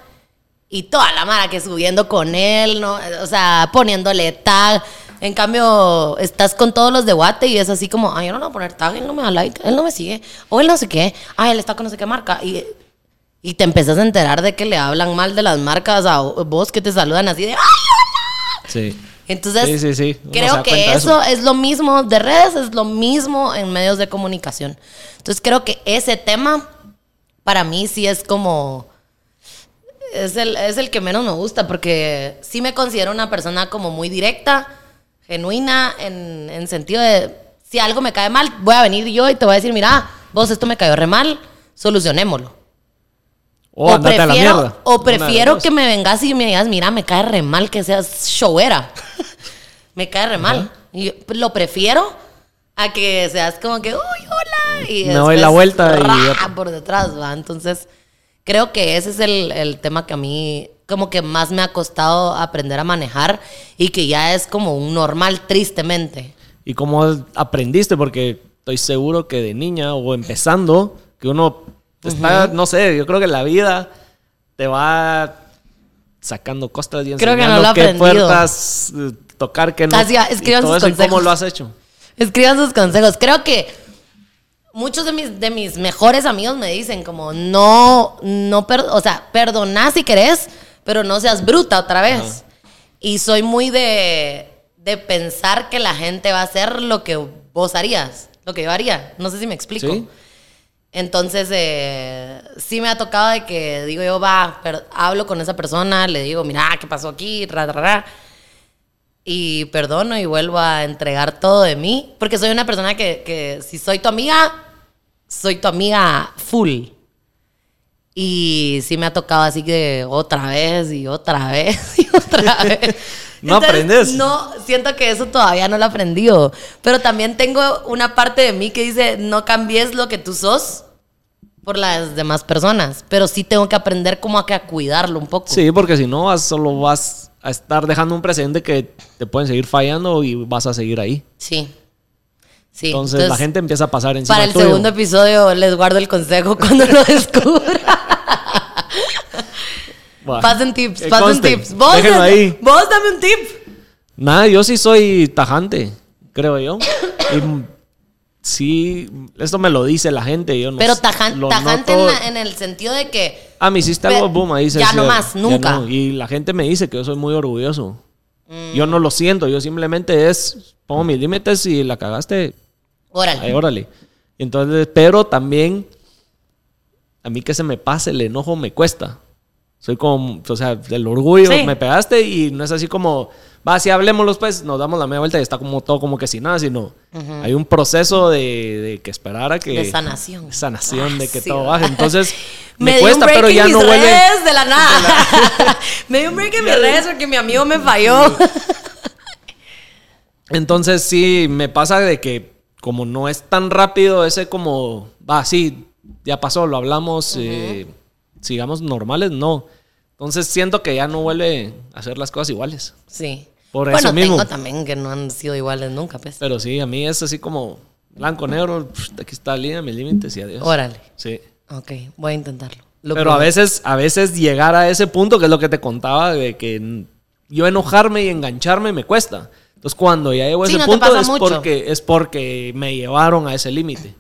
y toda la mara que subiendo con él, ¿no? O sea, poniéndole tag. En cambio, estás con todos los de Guate y es así como, ay, yo no le voy a poner tag, él no me da like, él no me sigue, o él no sé qué, ay, él está con no sé qué marca. Y, y te empezás a enterar de que le hablan mal de las marcas a vos que te saludan así de, ay, hola. Sí. Entonces, Sí, sí, sí. Creo que eso, eso. es lo mismo de redes, es lo mismo en medios de comunicación. Entonces, creo que ese tema, para mí, sí es como. Es el, es el que menos me gusta, porque sí me considero una persona como muy directa, genuina, en, en sentido de. Si algo me cae mal, voy a venir yo y te voy a decir, mira, vos esto me cayó re mal, solucionémoslo. O, andate a la prefiero, mierda. o prefiero que me vengas y me digas, mira, me cae re mal que seas showera. me cae re mal. Y yo, pues, lo prefiero a que seas como que, uy, hola. Y Me doy la vuelta ra, por detrás, va. Entonces, creo que ese es el, el tema que a mí como que más me ha costado aprender a manejar y que ya es como un normal, tristemente. ¿Y cómo aprendiste? Porque estoy seguro que de niña o empezando, que uno está, no sé, yo creo que la vida te va sacando costas y Creo que no enseñando lo qué puertas eh, tocar, qué no. Así, escriban sus ¿y ¿Cómo consejos. lo has hecho? Escriban sus consejos. Creo que muchos de mis, de mis mejores amigos me dicen como, no, no, per- o sea, perdoná si querés, pero no seas bruta otra vez. Y soy muy de, de pensar que la gente va a hacer lo que vos harías, lo que yo haría. No sé si me explico. Sí. Entonces, eh, sí me ha tocado de que digo yo, va, per- hablo con esa persona, le digo, mira, ¿qué pasó aquí? Ra, ra, ra. Y perdono y vuelvo a entregar todo de mí. Porque soy una persona que, que si soy tu amiga, soy tu amiga full. Y sí me ha tocado así que otra vez y otra vez y otra vez. No aprendes. No, siento que eso todavía no lo he aprendido. Pero también tengo una parte de mí que dice, no cambies lo que tú sos por las demás personas. Pero sí tengo que aprender como a que a cuidarlo un poco. Sí, porque si no, solo vas a estar dejando un precedente que te pueden seguir fallando y vas a seguir ahí. Sí. Sí. Entonces, la gente empieza a pasar encima Para el tuyo. segundo episodio les guardo el consejo cuando lo descubra. Pasen tips, pasen conste. tips. Vos, Déjenlo ahí. vos dame un tip. Nada, yo sí soy tajante, creo yo. Y sí, esto me lo dice la gente. Yo no Pero tajan- tajante en, noto. la- en el sentido de que Ah, me hiciste algo, boom, ahí se ya no más, nunca. no. Y la gente me dice que yo soy muy orgulloso. Mm. Yo no lo siento, yo simplemente es, pongo mis límites y la cagaste, órale. ahí órale. Entonces, pero también, a mí que se me pase el enojo me cuesta. Soy como, o sea, el orgullo, Sí. me pegaste y no es así como, va, si hablemoslo pues, nos damos la media vuelta y está como todo como que sin nada, sino hay un proceso de, de que esperar a que... De sanación. Sanación, de que Sí, todo baje. Entonces, me, un cuesta, pero ya no vuelve... redes de la nada. me di un break en mis redes porque mi amigo me falló. Entonces sí, me pasa de que como no es tan rápido ese como, va, sí, ya pasó, lo hablamos, eh, sigamos normales, no. Entonces siento que ya no vuelve a hacer las cosas iguales. sí. Por bueno, eso mismo. tengo también que no han sido iguales nunca, pues. Pero sí, a mí es así como blanco, negro, aquí está la línea, mis límites y adiós. Órale. Sí. Ok, voy a intentarlo. Lo Pero a veces, a veces llegar a ese punto, que es lo que te contaba, de que yo enojarme y engancharme me cuesta. Entonces cuando ya llego a Sí, ese no punto es mucho. porque, es porque me llevaron a ese límite.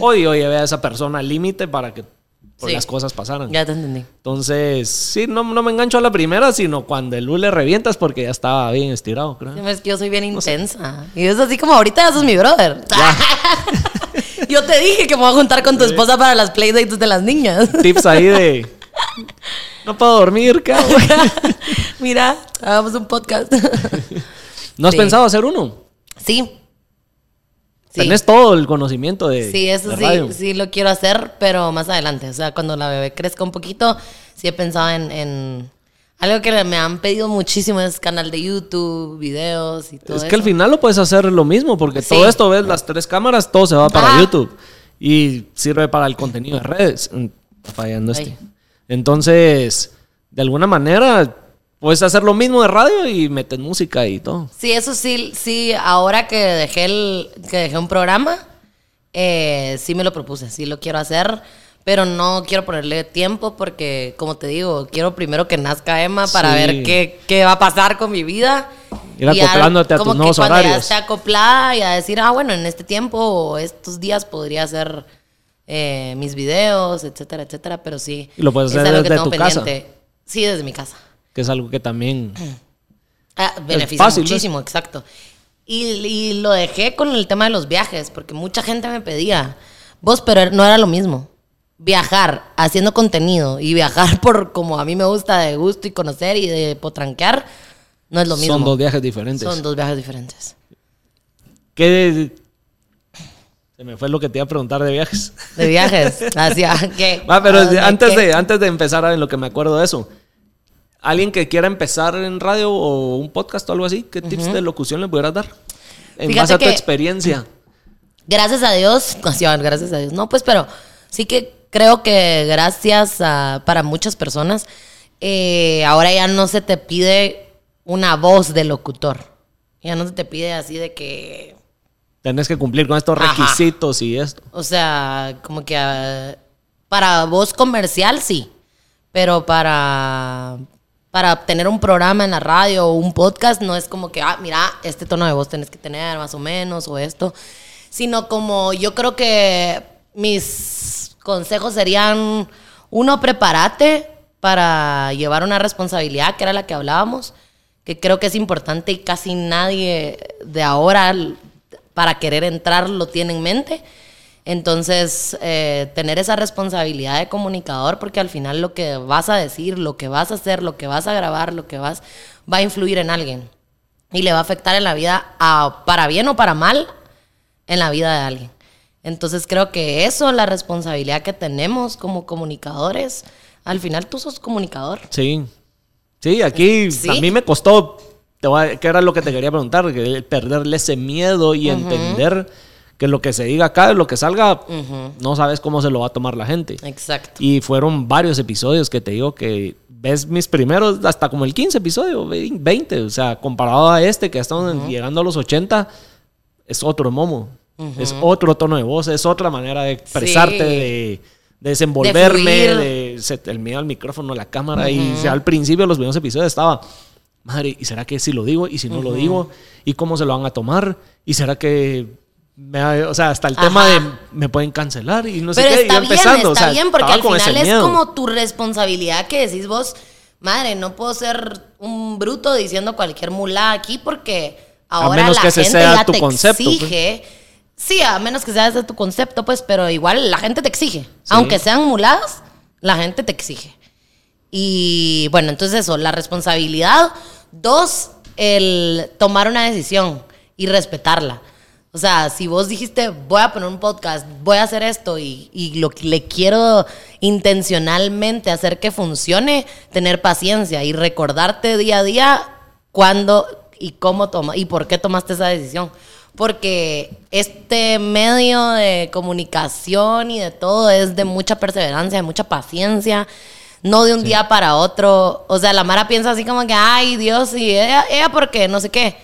O yo llevé a esa persona al límite para que Sí. las cosas pasaran. Ya te entendí. Entonces, sí, no, no me engancho a la primera, sino cuando el le revienta es porque ya estaba bien estirado, creo. Es que yo soy bien intensa. Y es así como ahorita ya sos mi brother. yo te dije que me voy a juntar con tu esposa para las playdates de las niñas. Tips ahí de... No puedo dormir, ¿qué hago? Mira, hagamos un podcast. ¿No has Sí. pensado hacer uno? sí. Sí. Tenés todo el conocimiento de Sí, eso de sí, radio. sí lo quiero hacer, pero más adelante. O sea, cuando la bebé crezca un poquito, sí he pensado en, en algo que me han pedido muchísimo, es canal de YouTube, videos y todo Es eso. que al final lo puedes hacer lo mismo, porque Sí. todo esto, ves las tres cámaras, todo se va para Ajá. YouTube. Y sirve para el contenido de redes. Mm, está Fallando este. Entonces, de alguna manera, puedes hacer lo mismo de radio y metes música y todo. Sí, eso sí, sí, ahora que dejé, el, que dejé un programa, eh, sí me lo propuse, sí lo quiero hacer, pero no quiero ponerle tiempo porque, como te digo, quiero primero que nazca Emma para Sí. ver qué, qué va a pasar con mi vida Ir acoplándote a tus nuevos que horarios. Ya esté acoplada y a decir, ah, bueno, en este tiempo o estos días podría hacer eh, mis videos, etcétera, etcétera. Pero sí. Y lo puedes hacer desde tu casa. Sí, desde mi casa. Que es algo que también. Ah, beneficia muchísimo, exacto. Y, lo dejé con el tema de los viajes, porque mucha gente me pedía, vos, pero no era lo mismo. Viajar haciendo contenido y viajar por como a mí me gusta de gusto y conocer y de potranquear, no es lo mismo. Son dos viajes diferentes. Son dos viajes diferentes. ¿Qué se me fue lo que te iba a preguntar de viajes. De viajes. Hacia qué. Ah, pero antes, de, antes de empezar en lo que me acuerdo de eso. Alguien que quiera empezar en radio o un podcast o algo así, ¿qué tips de locución le pudieras dar? En base a tu experiencia. Gracias a Dios, gracias a Dios. No, pues, pero sí que creo que gracias a, para muchas personas, eh, ahora ya no se te pide una voz de locutor. Ya no se te pide así de que... Tenés que cumplir con estos requisitos y esto. O sea, como que ah, para voz comercial sí, pero para para tener un programa en la radio o un podcast, no es como que, ah, mira, este tono de voz tenés que tener más o menos o esto, sino como yo creo que mis consejos serían, uno, prepárate para llevar una responsabilidad, que era la que hablábamos, que creo que es importante y casi nadie de ahora para querer entrar lo tiene en mente. Entonces, eh, tener esa responsabilidad de comunicador, porque al final lo que vas a decir, lo que vas a hacer, lo que vas a grabar, lo que vas, va a influir en alguien. Y le va a afectar en la vida, para bien o para mal, en la vida de alguien. Entonces, creo que eso, la responsabilidad que tenemos como comunicadores, al final tú sos comunicador. Sí. Sí, aquí a mí me costó, te ¿qué era lo que te quería preguntar? Perderle ese miedo y entender que lo que se diga acá, lo que salga, no sabes cómo se lo va a tomar la gente. Exacto. Y fueron varios episodios que te digo que ves mis primeros, hasta como el 15 episodio, 20, o sea, comparado a este que estamos llegando a los 80, es otro momo. Es otro tono de voz, es otra manera de expresarte, de, desenvolverme, de, el miedo al micrófono, a la cámara. Y al principio de los primeros episodios estaba, madre, ¿y será que si lo digo? ¿Y si no lo digo? ¿Y cómo se lo van a tomar? ¿Y será que o sea, hasta el tema de me pueden cancelar y no sé qué. Está bien, empezando, está bien, porque al final es como tu responsabilidad que decís vos, madre, no puedo ser un bruto diciendo cualquier mula aquí porque ahora la gente ya te pues. exige. Sí, a menos que sea ese tu concepto, pues, pero igual la gente te exige. Aunque sean muladas, la gente te exige. Y bueno, entonces eso, la responsabilidad. Dos, el tomar una decisión y respetarla. O sea, si vos dijiste, voy a poner un podcast, voy a hacer esto y, y lo que le quiero intencionalmente hacer que funcione, tener paciencia y recordarte día a día cuándo y cómo toma y por qué tomaste esa decisión. Porque este medio de comunicación y de todo es de mucha perseverancia, de mucha paciencia, no de un día para otro. O sea, la Mara piensa así como que, ay Dios, y ella, ella porque no sé qué.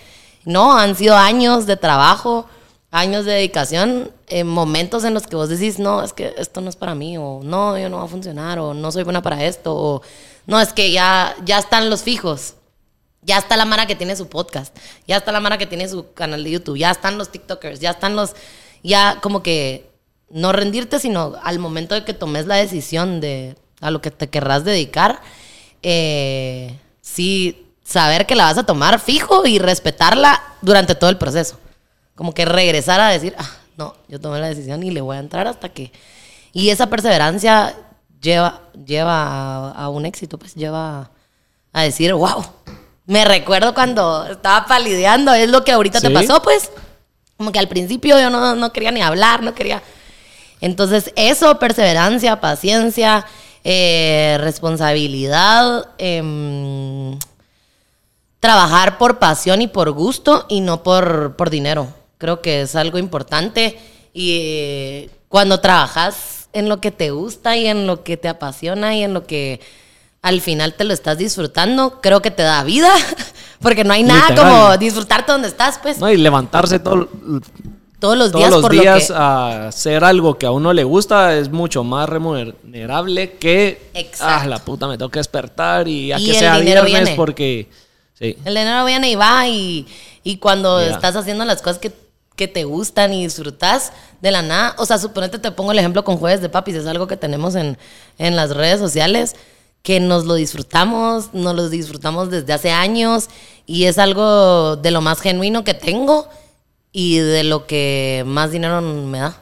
No, han sido años de trabajo años de dedicación, en momentos en los que vos decís, no, es que esto no es para mí, o no, yo no va a funcionar, o no soy buena para esto, o no, es que ya, ya están los fijos. Ya está la Mara que tiene su podcast, ya está la Mara que tiene su canal de YouTube, ya están los TikTokers, ya están los, ya como que no rendirte, sino al momento de que tomes la decisión de a lo que te querrás dedicar, eh, sí saber que la vas a tomar fijo y respetarla durante todo el proceso como que regresar a decir, ah, no, yo tomé la decisión y le voy a entrar hasta que... Y esa perseverancia lleva, lleva a, un éxito, pues lleva a decir, wow, me recuerdo cuando estaba palideando, es lo que ahorita te pasó, pues. Como que al principio yo no, quería ni hablar, no quería... Entonces eso, perseverancia, paciencia, eh, responsabilidad, em, trabajar por pasión y por gusto y no por, por dinero. Creo que es algo importante y eh, cuando trabajas en lo que te gusta y en lo que te apasiona y en lo que al final te lo estás disfrutando, creo que te da vida, porque no hay nada como disfrutarte donde estás, pues. No, y levantarse todo, todos los días. Todos los días a hacer algo que a uno le gusta es mucho más remunerable que, ah, la puta, me tengo que despertar y a que sea viernes porque Sí. El dinero viene y va y, y cuando estás haciendo las cosas que, que te gustan y disfrutas de la nada, o sea, suponete te pongo el ejemplo con Jueves de Papis, es algo que tenemos en, en las redes sociales, que nos lo disfrutamos, nos lo disfrutamos desde hace años y es algo de lo más genuino que tengo y de lo que más dinero me da.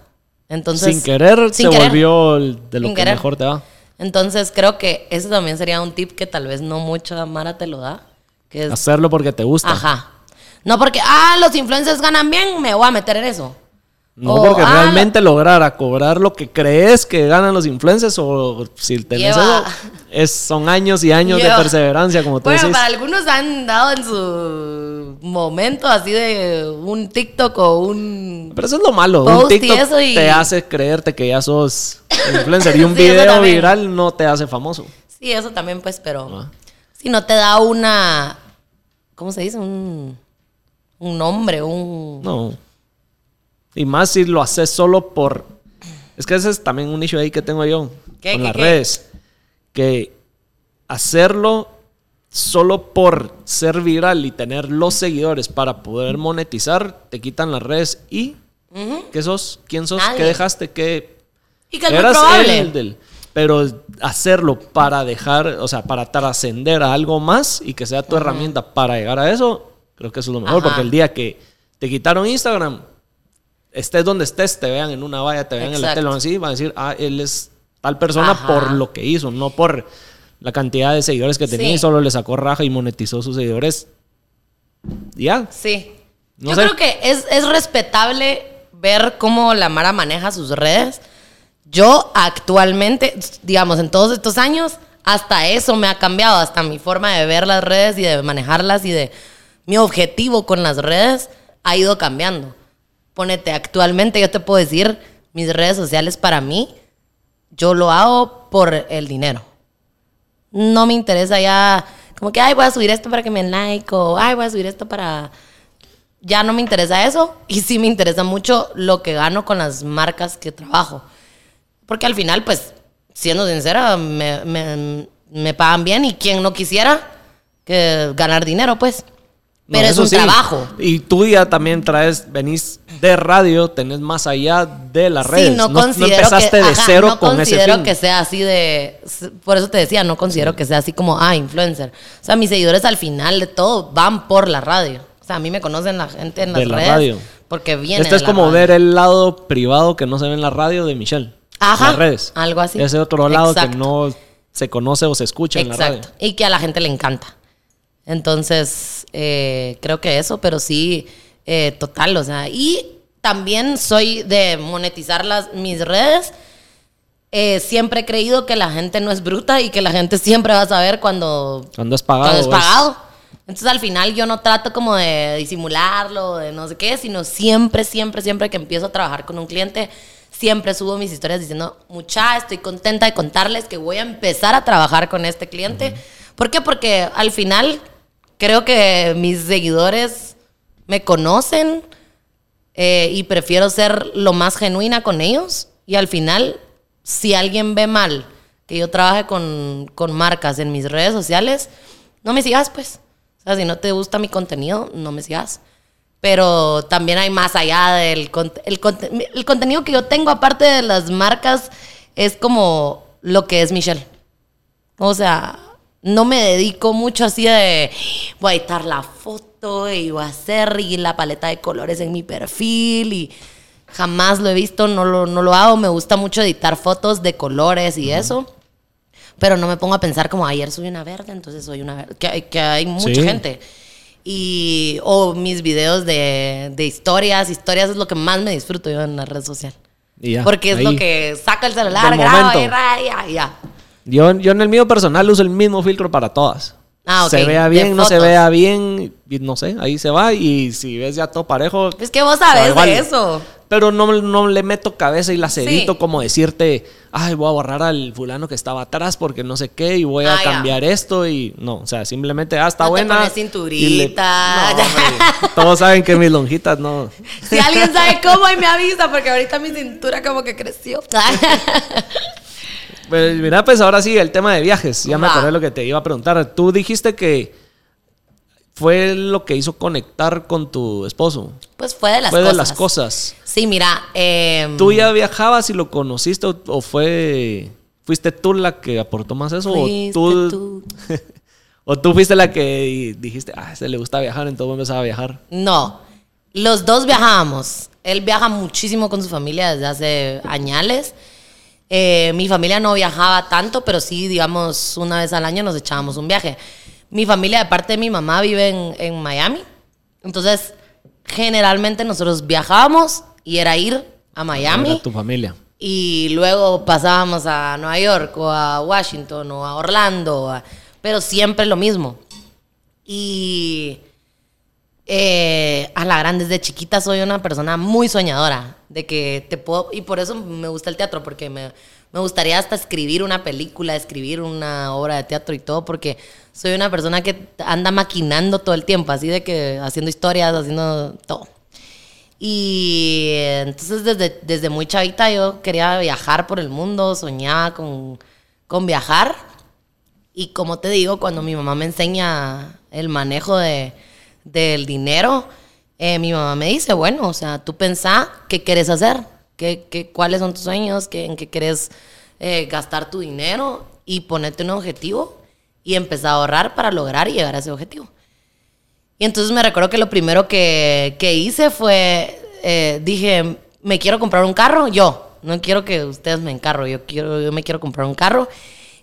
Entonces, sin querer sin se querer. volvió de lo que querer. mejor te va. Entonces creo que eso también sería un tip que tal vez no mucha Mara te lo da. Que es, Hacerlo porque te gusta. ajá. No porque, ah, los influencers ganan bien, me voy a meter en eso. No O, porque ah, realmente lograr a cobrar lo que crees que ganan los influencers o si tenés Lleva- eso, es, son años y años Lleva- de perseverancia, como tú Bueno, decís. para algunos han dado en su momento así de un TikTok o un... Pero eso es lo malo. Un TikTok y- te hace creerte que ya sos influencer y un Sí, video viral no te hace famoso. Sí, eso también pues, pero... Ah. Si no te da una... ¿Cómo se dice? Un, un nombre, un... No. Y más si lo haces solo por... Es que ese es también un nicho ahí que tengo yo ¿Qué, con qué, las qué? redes. Que hacerlo solo por ser viral y tener los seguidores para poder monetizar, te quitan las redes y... ¿Qué sos? ¿Quién sos? Nadie. ¿Qué dejaste? ¿Qué, Y que es Eras probable. el del- pero hacerlo para dejar, o sea, para trascender a algo más y que sea tu herramienta para llegar a eso, creo que eso es lo mejor. Ajá. Porque el día que te quitaron Instagram, estés donde estés, te vean en una valla, te vean en la tele, van a decir, van a decir, ah, él es tal persona Ajá. por lo que hizo, no por la cantidad de seguidores que tenía Sí. y solo le sacó raja y monetizó sus seguidores. Ya. Sí. No Yo sé. creo que es, es respetable ver cómo la Mara maneja sus redes. Yo actualmente, digamos, en todos estos años, hasta eso me ha cambiado, hasta mi forma de ver las redes y de manejarlas y de mi objetivo con las redes ha ido cambiando. Ponete, actualmente yo te puedo decir, mis redes sociales para mí, yo lo hago por el dinero no me interesa ya como que, ay, voy a subir esto para que me like o, ay, voy a subir esto para... Ya no me interesa eso y sí me interesa mucho lo que gano con las marcas que trabajo. Porque al final, pues, siendo sincera, me, me- me pagan bien y quien no quisiera que ganar dinero, pues. No, Pero es un sí. trabajo. Y tú ya también traes, venís de radio, tenés más allá de las redes. Sí, no, no, no considero empezaste que, de ajá, cero no con ese considero fin. que sea así de, por eso te decía, no considero que sea así como, ah, influencer. O sea, mis seguidores al final de todo van por la radio. O sea, a mí me conocen la gente en las De la redes radio. porque viene de es como radio. ver el lado privado que no se ve en la radio de Michelle. Ajá, Las redes. algo así. Ese otro lado que no se conoce o se escucha en la radio. Exacto. Y que a la gente le encanta. Entonces, eh, creo que eso, pero sí, eh, total, o sea, y también soy de monetizar las, mis redes. Eh, siempre he creído que la gente no es bruta y que la gente siempre va a saber cuando, Cuando es pagado. cuando es es- pagado. Entonces al final yo no trato como de disimularlo, de no sé qué, sino siempre, siempre, siempre que empiezo a trabajar con un cliente, siempre subo mis historias diciendo, mucha, estoy contenta de contarles que voy a empezar a trabajar con este cliente. ¿Por qué? Porque al final creo que mis seguidores me conocen eh, y prefiero ser lo más genuina con ellos. Y al final, si alguien ve mal que yo trabaje con, con marcas en mis redes sociales, no me sigas, pues. O sea, si no te gusta mi contenido, no me sigas. Pero también hay más allá del el, el contenido que yo tengo, aparte de las marcas, es como lo que es Michelle. O sea, no me dedico mucho así de voy a editar la foto y voy a hacer y la paleta de colores en mi perfil y jamás lo he visto, no lo, no lo hago. Me gusta mucho editar fotos de colores y eso. Pero no me pongo a pensar como ayer subí una verde, entonces soy una verde. Que, hay- que hay mucha Sí. gente. Y, o mis videos de, de historias. Historias es lo que más me disfruto yo en la red social. Y ya, Porque es ahí. lo que saca el celular, graba y ya. Yo, yo en el mío personal uso el mismo filtro para todas. Ah, ok. Se vea bien, no se vea bien, y no sé, ahí se va. Y si ves ya todo parejo. Es que vos igual. de eso. Pero no, no le meto cabeza y las Sí. edito como decirte, ay, voy a borrar al fulano que estaba atrás porque no sé qué y voy a Ah, ya. cambiar esto y no, o sea, simplemente, ah, está No te buena. pones y le- cinturita. No, hombre, todos saben que mis lonjitas no. Si alguien sabe cómo y me avisa, porque ahorita mi cintura como que creció. Pues mira, pues ahora sí, el tema de viajes. Ya me acordé lo que te iba a preguntar. Tú dijiste que fue lo que hizo conectar con tu esposo? Pues fue de las fue cosas. de las cosas. Sí, mira. em, ¿Tú ya viajabas y lo conociste o, o fue fuiste tú la que aportó más eso fuiste o tú, tú. o tú fuiste la que dijiste, ah, este le gusta viajar, entonces empezaba a viajar? No, los dos viajábamos. Él viaja muchísimo con su familia desde hace añales. Eh, mi familia no viajaba tanto, pero sí, digamos, una vez al año nos echábamos un viaje. Mi familia, de parte de mi mamá, vive en, en Miami. Entonces, generalmente nosotros viajábamos y era ir a Miami. Era tu familia. Y luego pasábamos a Nueva York o a Washington o a Orlando, o a- pero siempre lo mismo. Y eh, a la gran, desde chiquita soy una persona muy soñadora, de que te puedo, y por eso me gusta el teatro, porque me, me gustaría hasta escribir una película, escribir una obra de teatro y todo, porque soy una persona que anda maquinando todo el tiempo, así de que haciendo historias, haciendo todo. Y entonces desde, desde muy chavita yo quería viajar por el mundo, soñaba con, con viajar. Y como te digo, cuando mi mamá me enseña el manejo de, del dinero, eh, mi mamá me dice, bueno, o sea, tú pensá qué quieres hacer, qué, qué, cuáles son tus sueños, qué, en qué quieres eh, gastar tu dinero y ponerte un objetivo y empezar a ahorrar para lograr y llegar a ese objetivo. Y entonces me recuerdo que lo primero que, que hice fue, eh, dije, me quiero comprar un carro, yo, no quiero que ustedes me encarro, yo, quiero, yo me quiero comprar un carro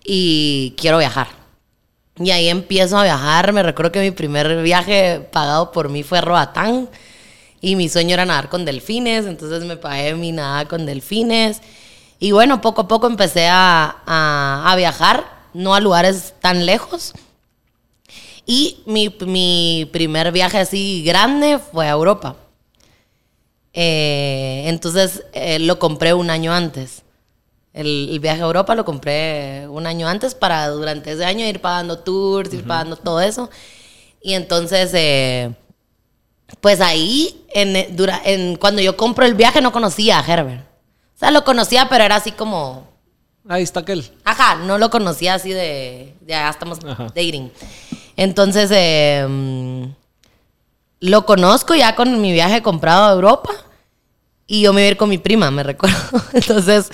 y quiero viajar. Y ahí empiezo a viajar, me recuerdo que mi primer viaje pagado por mí fue a Roatán y mi sueño era nadar con delfines, entonces me pagué mi nada con delfines. Y bueno, poco a poco empecé a, a, a viajar, no a lugares tan lejos, y mi, mi primer viaje así grande fue a Europa. Eh, entonces eh, lo compré un año antes. El, el viaje a Europa lo compré un año antes para durante ese año ir pagando tours, ir pagando todo eso. Y entonces, eh, pues ahí, en, dura- en- cuando yo compro el viaje, no conocía a Herbert. O sea, lo conocía, pero era así como, Ahí está aquel. Ajá, no lo conocía así de. Ya estamos Ajá. dating. Entonces, eh, mm, lo conozco ya con mi viaje comprado a Europa. Y yo me iba a ir con mi prima, me recuerdo. Entonces,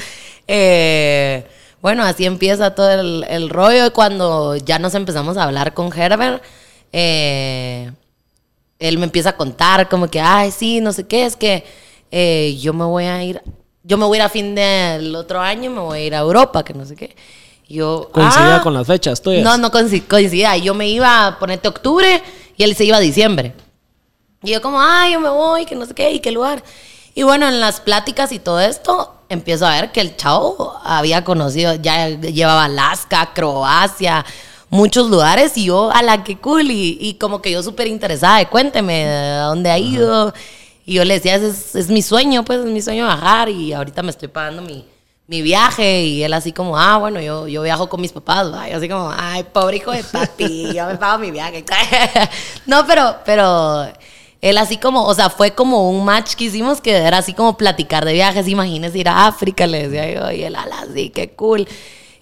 eh, bueno, así empieza todo el, el rollo. Y cuando ya nos empezamos a hablar con Herbert, eh, él me empieza a contar como que, ay, sí, no sé qué, es que eh, yo me voy a ir, yo me voy a ir a fin del otro año, me voy a ir a Europa, que no sé qué. Yo, Coincidía ah, con las fechas tuyas. No, no coinci- coincidía. Yo me iba a ponerte octubre y él se iba a diciembre. Y yo como, ay, yo me voy, que no sé qué, y qué lugar. Y bueno, en las pláticas y todo esto, empiezo a ver que el chavo había conocido, ya llevaba Alaska, Croacia, muchos lugares, y yo, a la que cool, y, y como que yo súper interesada, de cuénteme, ¿a dónde ha ido? Y yo le decía, "Ese es, es mi sueño, pues, es mi sueño viajar, y ahorita me estoy pagando mi, mi viaje, y él así como, ah, bueno, yo, yo viajo con mis papás. Y así como, ay, pobre hijo de papi, yo me pago mi viaje. no, pero, pero él así como, o sea, fue como un match que hicimos que era así como platicar de viajes. Imagínese ir a África, le decía yo, y él, ala, sí, qué cool.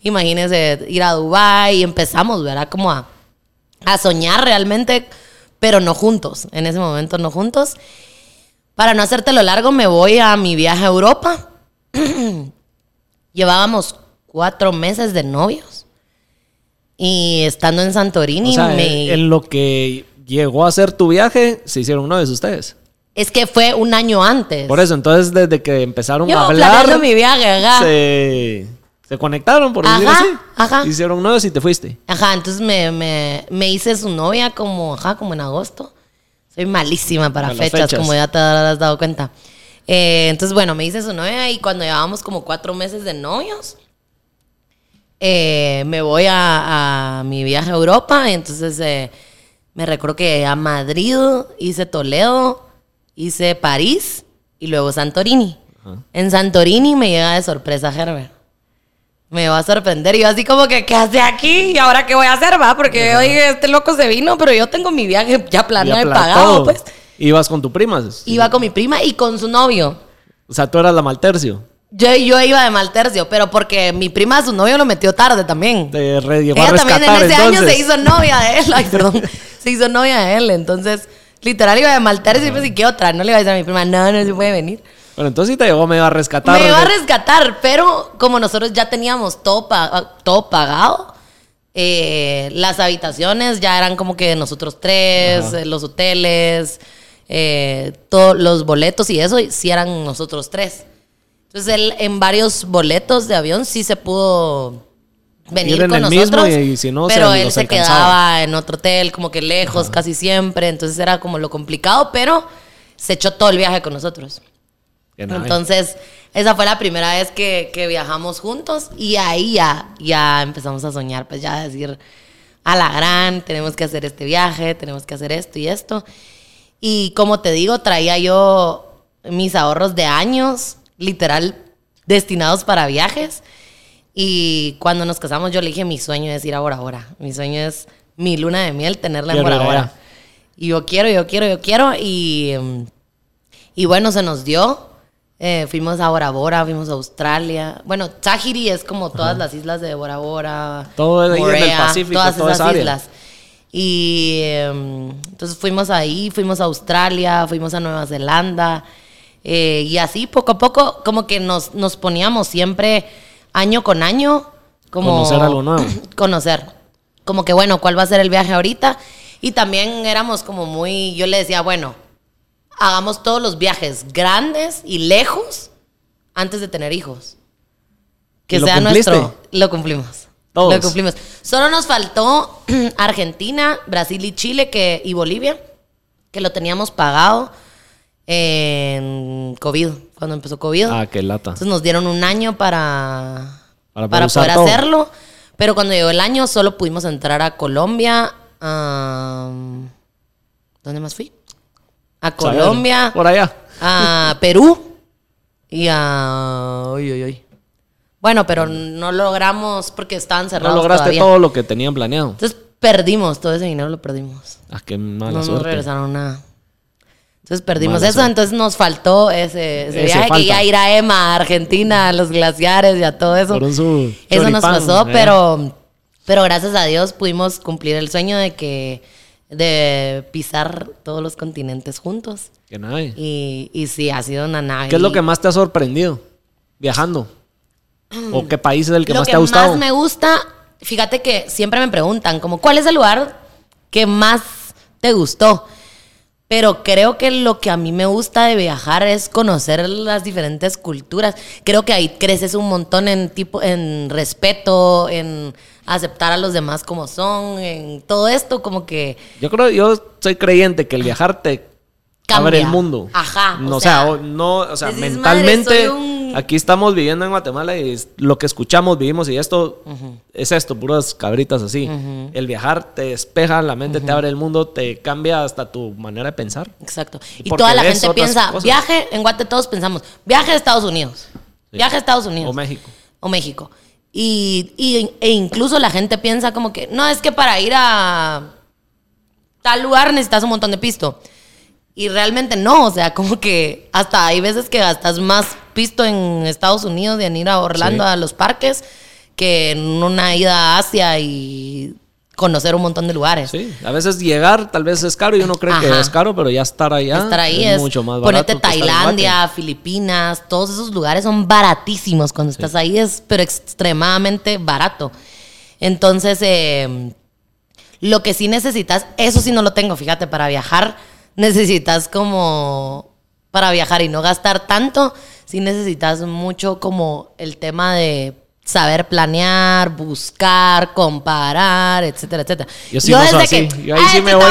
Imagínese ir a Dubái y empezamos, ¿verdad? Como a, a soñar realmente, pero no juntos. En ese momento no juntos. Para no hacértelo largo, me voy a mi viaje a Europa. Llevábamos cuatro meses de novios. Y estando en Santorini, o sea, me... en lo que llegó a ser tu viaje, se hicieron novios ustedes. Es que fue un año antes. Por eso, entonces, desde que empezaron Yo a hablar, mi viaje, ajá. se, se conectaron, por decir Ajá, así. ajá. Hicieron novios y te fuiste. Ajá, entonces me, me, me hice su novia como, ajá, como en agosto. Soy malísima para fechas, fechas. como ya te habrás dado cuenta. Eh, entonces, bueno, me hice su novia y cuando llevábamos como cuatro meses de novios, eh, me voy a, a mi viaje a Europa. Y entonces eh, me recuerdo que a Madrid, hice Toledo, hice París y luego Santorini. En Santorini me llega de sorpresa Herbert. Me va a sorprender. Y yo así como que, ¿qué hace aquí? ¿Y ahora qué voy a hacer, va? Porque, oye, este loco se vino, pero yo tengo mi viaje ya planeado y pagado, pues. Ibas con tu prima. Iba con mi prima y con su novio. O sea, tú eras la maltercio. Yo, yo iba de mal tercio, pero porque mi prima, su novio lo metió tarde también. Te re- a Ella también en ese año se hizo novia de él. Ay, perdón. Se hizo novia de él. Entonces, literal iba a maltar y siempre, ¿y qué otra? No le iba a decir a mi prima, no, no se puede venir. Bueno, entonces sí te llegó medio a rescatar. Me iba a rescatar, pero como nosotros ya teníamos todo, todo pagado, eh, las habitaciones ya eran como que de nosotros tres, eh, los hoteles, eh, todos los boletos y eso, sí eran nosotros tres. Entonces él en varios boletos de avión sí se pudo venir con nosotros, pero él se quedaba en otro hotel como que lejos casi siempre, entonces era como lo complicado, pero se echó todo el viaje con nosotros. Entonces, esa fue la primera vez que, viajamos juntos y ahí ya, ya empezamos a soñar, pues ya decir, a la gran, tenemos que hacer este viaje, tenemos que hacer esto y esto. Y como te digo, traía yo mis ahorros de años, literal, destinados para viajes. Y cuando nos casamos, yo le dije, mi sueño es ir a Bora Bora. Mi sueño es mi luna de miel, tenerla en Bora Bora. Y yo quiero, yo quiero, yo quiero. Y, y bueno, se nos dio. Eh, fuimos a Bora Bora, fuimos a Australia. Bueno, Tahiti es como todas las islas de Bora Bora. Todo ahí en el Pacífico, todas esas islas. Y em, entonces fuimos ahí, fuimos a Australia, fuimos a Nueva Zelanda. Eh, y así poco a poco, como que nos, nos poníamos siempre año con año. Como, conocer algo nuevo. conocer. Como que, bueno, ¿cuál va a ser el viaje ahorita? Y también éramos como muy, yo le decía, bueno, hagamos todos los viajes grandes y lejos antes de tener hijos. Que sea nuestro. Lo cumplimos. Lo cumplimos. Solo nos faltó Argentina, Brasil y Chile que, y Bolivia, que lo teníamos pagado en COVID, cuando empezó COVID. Ah, qué lata. Entonces nos dieron un año para, para, poder, hacerlo. Pero cuando llegó el año solo pudimos entrar a Colombia. ¿Dónde más fui? a Colombia, por allá, a Perú y a... Uy, uy, uy. Bueno, pero no logramos porque estaban cerrados. No lograste todo lo que tenían planeado. Entonces perdimos, todo ese dinero lo perdimos. Ah, qué mala no suerte. No regresaron nada. Entonces perdimos eso, entonces nos faltó ese, ese, viaje que ya ir a Emma, a Argentina, a los glaciares y a todo eso. eso nos pasó, eh. pero, pero gracias a Dios pudimos cumplir el sueño de que de pisar todos los continentes juntos. Qué nave. Y, y sí, ha sido una nave. ¿Qué es lo que más te ha sorprendido viajando? ¿O qué país es el que más te ha gustado? Lo que más me gusta, fíjate que siempre me preguntan, como, ¿cuál es el lugar que más te gustó? Pero creo que lo que a mí me gusta de viajar es conocer las diferentes culturas. Creo que ahí creces un montón en tipo, en respeto, en aceptar a los demás como son, en todo esto como que... Yo creo, yo soy creyente que el viajar te abre el mundo. Ajá. No, o, sea, no, o sea, mentalmente aquí estamos viviendo en Guatemala y lo que escuchamos, vivimos y esto es esto, puras cabritas así. El viajar te despeja la mente, te abre el mundo, te cambia hasta tu manera de pensar. Exacto. Y toda la gente piensa, viaje, en Guatemala todos pensamos, viaje a Estados Unidos. Viaje a Estados Unidos. O México. O México. Y, e incluso la gente piensa como que, no, es que para ir a tal lugar necesitas un montón de pisto. Y realmente no, o sea, como que hasta hay veces que gastas más pisto en Estados Unidos de en ir a Orlando a los parques que en una ida a Asia y conocer un montón de lugares. Sí, a veces llegar tal vez es caro y uno cree que es caro, pero ya estar allá estar ahí es, mucho más barato. Ponete Tailandia, Filipinas, todos esos lugares son baratísimos. Cuando estás ahí es, pero extremadamente barato. Entonces, em, lo que sí necesitas, eso sí no lo tengo, fíjate, para viajar necesitas como, para viajar y no gastar tanto, sí necesitas mucho como el tema de saber planear, buscar, comparar, etcétera, etcétera. Yo sí desde que, Yo ahí sí me voy.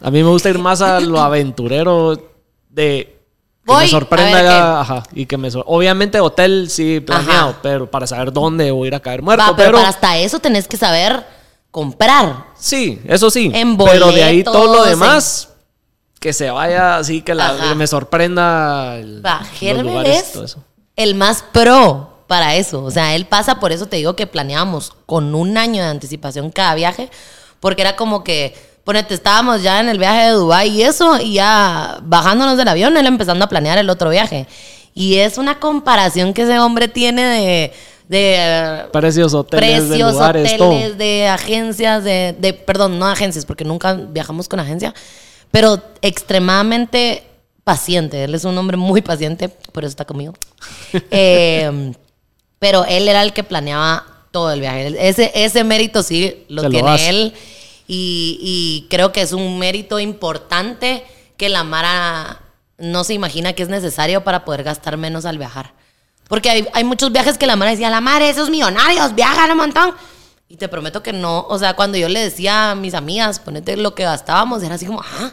A mí me gusta ir más a lo aventurero de que me sorprenda ajá, y que me obviamente hotel sí planeado, pero para saber dónde voy a ir a caer muerto, pero, hasta eso tenés que saber comprar. Sí, eso sí, pero de ahí todo lo demás que se vaya así que, la, me sorprenda el, todo eso. el más pro para eso. O sea, él pasa, por eso te digo que planeábamos con un año de anticipación cada viaje, porque era como que, ponete, estábamos ya en el viaje de Dubái y eso, y ya bajándonos del avión, él empezando a planear el otro viaje. Y es una comparación que ese hombre tiene de, de precios, hoteles, de lugares, hoteles, todo. de agencias, de, de, perdón, no agencias, porque nunca viajamos con agencia, pero extremadamente paciente. Él es un hombre muy paciente, por eso está conmigo. Eh, pero él era el que planeaba todo el viaje. Ese, ese mérito sí lo Se tiene él. Y, y creo que es un mérito importante que la Mara no se imagina que es necesario para poder gastar menos al viajar. Porque hay, hay muchos viajes que la Mara decía, la Mara, esos millonarios viajan un montón. Y te prometo que no. O sea, cuando yo le decía a mis amigas, ponete lo que gastábamos, era así como, ah,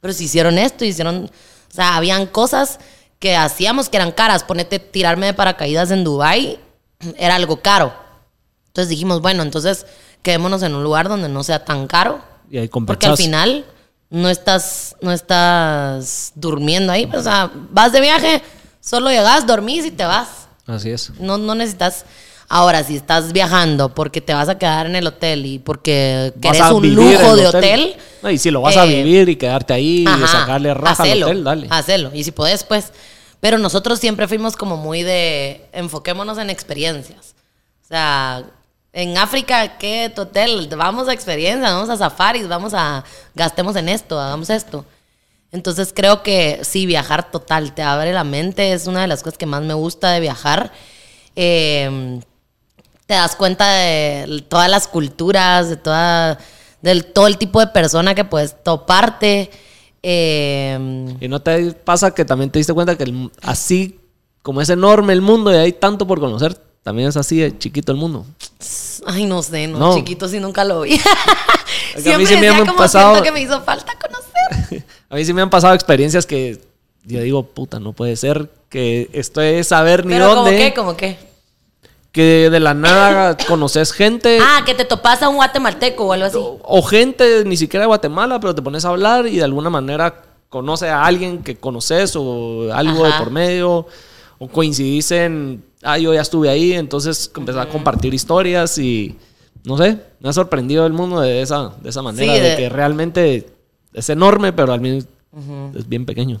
pero si hicieron esto, hicieron. O sea, habían cosas que hacíamos que eran caras. Ponete tirarme de paracaídas en Dubai era algo caro. Entonces dijimos, bueno, entonces quedémonos en un lugar donde no sea tan caro. Y ahí Porque al final no estás, no estás durmiendo ahí. O sea, vas de viaje, solo llegas, dormís y te vas. Así es. No, no necesitas. Ahora, si estás viajando porque te vas a quedar en el hotel y porque querés un lujo de hotel. No, y si lo vas a eh, vivir y quedarte ahí y sacarle raja hacelo, al hotel, dale. Hacelo. Y si podés, pues. Pero nosotros siempre fuimos como muy de enfoquémonos en experiencias. O sea, en África, ¿qué hotel? Vamos a experiencias, vamos a safaris, vamos a gastemos en esto, hagamos esto. Entonces creo que sí, viajar total, te abre la mente, es una de las cosas que más me gusta de viajar. Eh, te das cuenta de todas las culturas, de toda, del todo el tipo de persona que puedes toparte. Eh, Y no te pasa que también te diste cuenta que el- así como es enorme el mundo y hay tanto por conocer, también es así de chiquito el mundo. ay, no sé, no, No. chiquito sí nunca lo vi. a mí Siempre sí me decía como pasado- siento que me hizo falta conocer. A mí sí me han pasado experiencias que yo digo, puta, no puede ser que esto es saber ni Pero dónde. qué, como qué. Que de la nada conoces gente. Ah, que te topas a un guatemalteco o algo así. o gente ni siquiera de Guatemala, pero te pones a hablar y de alguna manera conoce a alguien que conoces o algo Ajá. de por medio, o coincidís en, ah, yo ya estuve ahí, entonces empezás a compartir historias y, no sé, me ha sorprendido el mundo de esa, de esa manera, Sí, de... de- que realmente es enorme, pero al mismo es bien pequeño.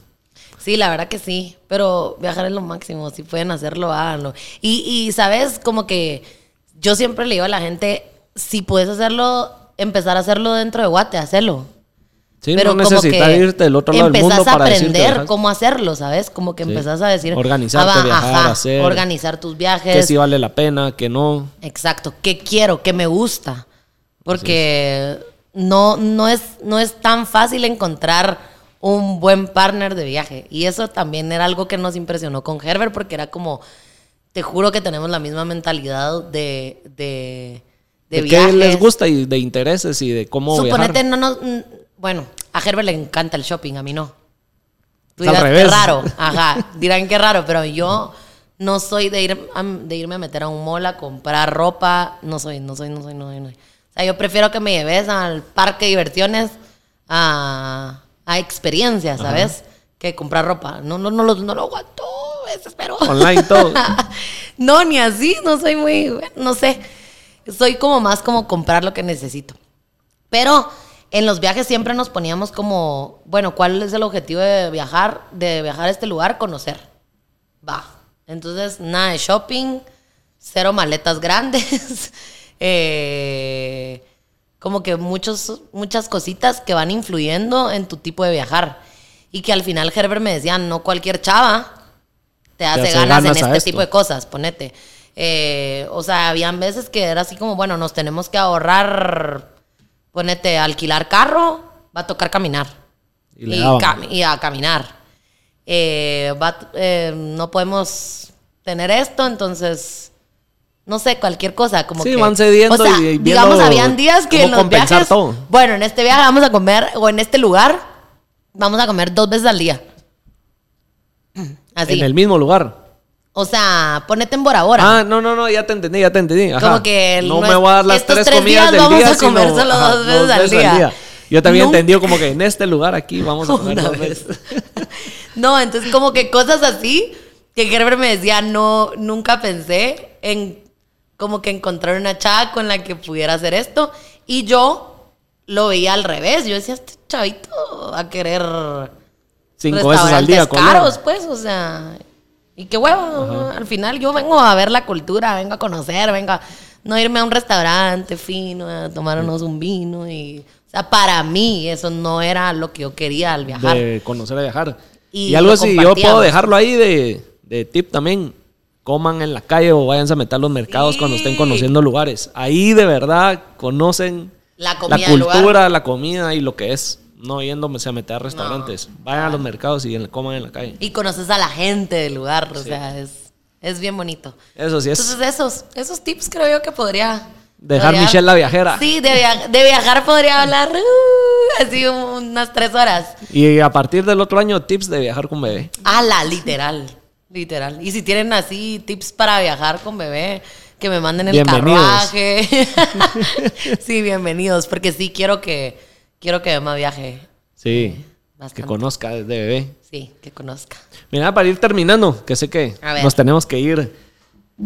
Sí, la verdad que sí. Pero viajar es lo máximo. Si pueden hacerlo, háganlo. Y, y, ¿sabes? Como que yo siempre le digo a la gente, si puedes hacerlo, empezar a hacerlo dentro de Guate, hacerlo. Sí, Pero no como necesitas que irte del otro lado del mundo a para decirte, aprender cómo hacerlo, ¿sabes? Como que Sí. empezás a decir... Organizarte, ah, hacer. Organizar tus viajes. que si vale la pena, que no. Exacto, qué quiero, qué me gusta. Porque no, no, es, no es tan fácil encontrar un buen partner de viaje. Y eso también era algo que nos impresionó con Herbert, porque era como, te juro que tenemos la misma mentalidad de, de, de, De, les gusta y de intereses y de cómo Suponete, viajar. no nos. Bueno, a Herbert le encanta el shopping, a mí no. Tú dirás, qué raro. Ajá, dirán qué raro, pero yo no soy de, ir a- de irme a meter a un mall a comprar ropa. No soy, no soy, no soy, no soy. no soy. O sea, yo prefiero que me lleves al parque de diversiones a, a experiencias, ¿sabes? Que comprar ropa. No, no, no, lo, no lo aguanto, desespero. Online todo. no, ni así, no soy muy, no sé. Soy como más como comprar lo que necesito. Pero en los viajes siempre nos poníamos como, bueno, ¿cuál es el objetivo de viajar, de viajar a este lugar? Conocer. Va. Entonces, nada de shopping, cero maletas grandes, eh, como que muchos, muchas cositas que van influyendo en tu tipo de viajar. Y que al final Herbert me decía, no cualquier chava te hace, hace ganas, ganas en este esto. tipo de cosas, ponete. Eh, o sea, habían veces que era así como, bueno, nos tenemos que ahorrar, ponete, alquilar carro, va a tocar caminar. Y le Y, daban. cam- y a caminar. Eh, va- eh, no podemos tener esto, entonces, no sé, cualquier cosa. Como Sí, que, van cediendo o sea, y viendo digamos, habían días que en los compensar viajes, todo. bueno, en este viaje vamos a comer, o en este lugar, vamos a comer dos veces al día. Así. En el mismo lugar. O sea, ponete en Bora Bora. Ah, no, no, no, ya te entendí, ya te entendí. Ajá. Como que el- no no me voy a dar las estos tres, tres comidas días del vamos día, a comer sino, solo ajá, dos veces al día. Yo también entendido como que en este lugar aquí vamos a comer Una dos vez. veces. no, entonces como que cosas así que Gerber me decía, no, nunca pensé en como que encontrar una chava con la que pudiera hacer esto. Y yo lo veía al revés. Yo decía, este chavito va a querer Cinco veces al día comer. caros, pues, o sea. Y qué huevo, al final yo vengo a ver la cultura, vengo a conocer, vengo a no irme a un restaurante fino, a tomarnos un vino y... O sea, para mí eso no era lo que yo quería al viajar. De conocer a viajar. Y, algo así, yo puedo dejarlo ahí de, de, tip también. Coman en la calle o váyanse a meter a los mercados cuando estén conociendo lugares. Ahí de verdad conocen la, cultura, la comida y lo que es. No yéndose a meter a restaurantes. Vayan a los mercados y coman en la calle. Y conoces a la gente del lugar. O sea, es, es bien bonito. Eso sí es. Entonces, esos, esos tips creo yo que podría Dejar Michelle la viajera. Sí, de, viajar podría hablar uh, así unas tres horas. Y a partir del otro año, tips de viajar con bebé. Ala, literal. Literal. Y si tienen así tips para viajar con bebé, que me manden el carruaje. sí, bienvenidos. Porque sí quiero que quiero que Emma viaje. Sí. Que conozca desde bebé. Sí, que conozca. Mira, para ir terminando, que sé que nos tenemos que ir.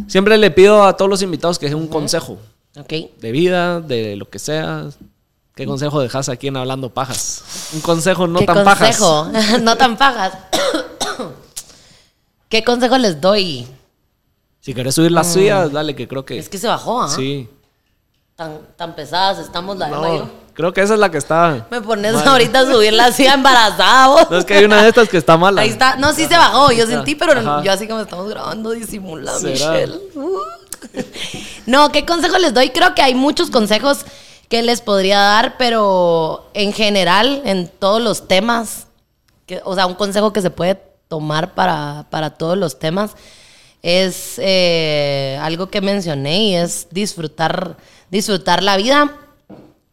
Siempre le pido a todos los invitados que den un consejo de vida, de lo que sea. ¿Qué consejo dejas aquí en Hablando Pajas? Un consejo no tan consejo? pajas. no tan pajas. ¿Qué consejo les doy? Si querés subir las mm. suyas, dale, que creo que. Es que se bajó, ¿ah? Sí. Tan, tan pesadas estamos la no, Creo que esa es la que está. Me pones ahorita a subir la silla embarazada, vos. No, es que hay una de estas que está mala. Ahí está. No, sí se bajó. Yo sentí, pero yo así como estamos grabando disimulando, Michelle. Uh. no, ¿qué consejo les doy? Creo que hay muchos consejos que les podría dar, pero en general, en todos los temas, que, o sea, un consejo que se puede tomar para, todos los temas es eh, algo que mencioné y es disfrutar, disfrutar la vida.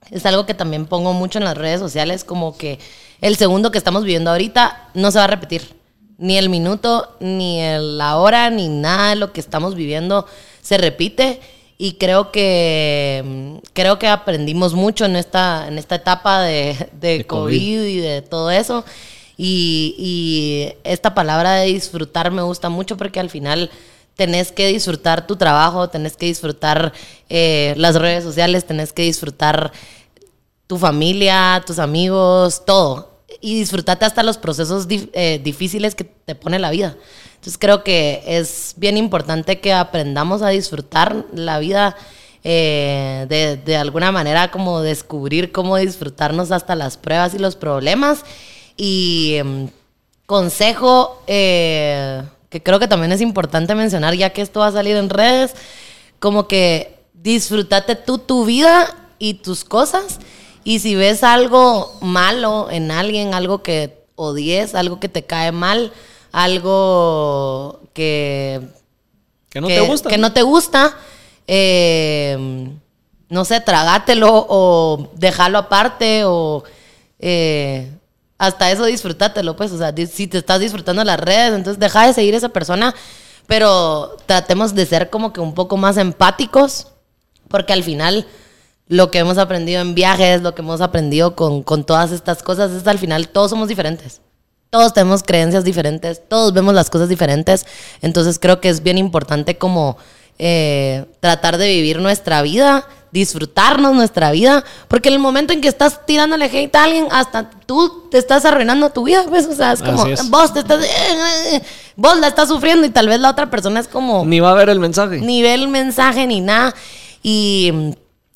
Es algo que también pongo mucho en las redes sociales, como que el segundo que estamos viviendo ahorita no se va a repetir. Ni el minuto, ni la hora, ni nada de lo que estamos viviendo se repite y creo que creo que aprendimos mucho en esta, en esta etapa de, COVID. y de todo eso. Y, esta palabra de disfrutar me gusta mucho porque al final tenés que disfrutar tu trabajo, tenés que disfrutar eh, las redes sociales, tenés que disfrutar tu familia, tus amigos, todo. Y disfrutarte hasta los procesos eh, difíciles que te pone la vida. Entonces creo que es bien importante que aprendamos a disfrutar la vida eh, de, alguna manera, como descubrir cómo disfrutarnos hasta las pruebas y los problemas. Y em, consejo eh, que creo que también es importante mencionar, ya que esto va a salir en redes, como que disfrútate tú tu vida y tus cosas. Y si ves algo malo en alguien, algo que odies, algo que te cae mal, algo que... Que no te gusta. Que no te gusta. Eh, no sé, tragátelo o déjalo aparte o... Eh, hasta eso disfrútatelo, pues. O sea, si te estás disfrutando las redes, entonces deja de seguir a esa persona. Pero tratemos de ser como que un poco más empáticos. Porque al final lo que hemos aprendido en viajes, lo que hemos aprendido con, con todas estas cosas, es al final todos somos diferentes. Todos tenemos creencias diferentes, todos vemos las cosas diferentes, entonces creo que es bien importante como eh, tratar de vivir nuestra vida, disfrutarnos nuestra vida, porque en el momento en que estás tirándole hate a alguien, hasta tú te estás arruinando tu vida, pues, o sea, es como, vos te estás, vos la estás sufriendo y tal vez la otra persona es como... Ni va a ver el mensaje. Ni ve el mensaje ni nada. Y mm,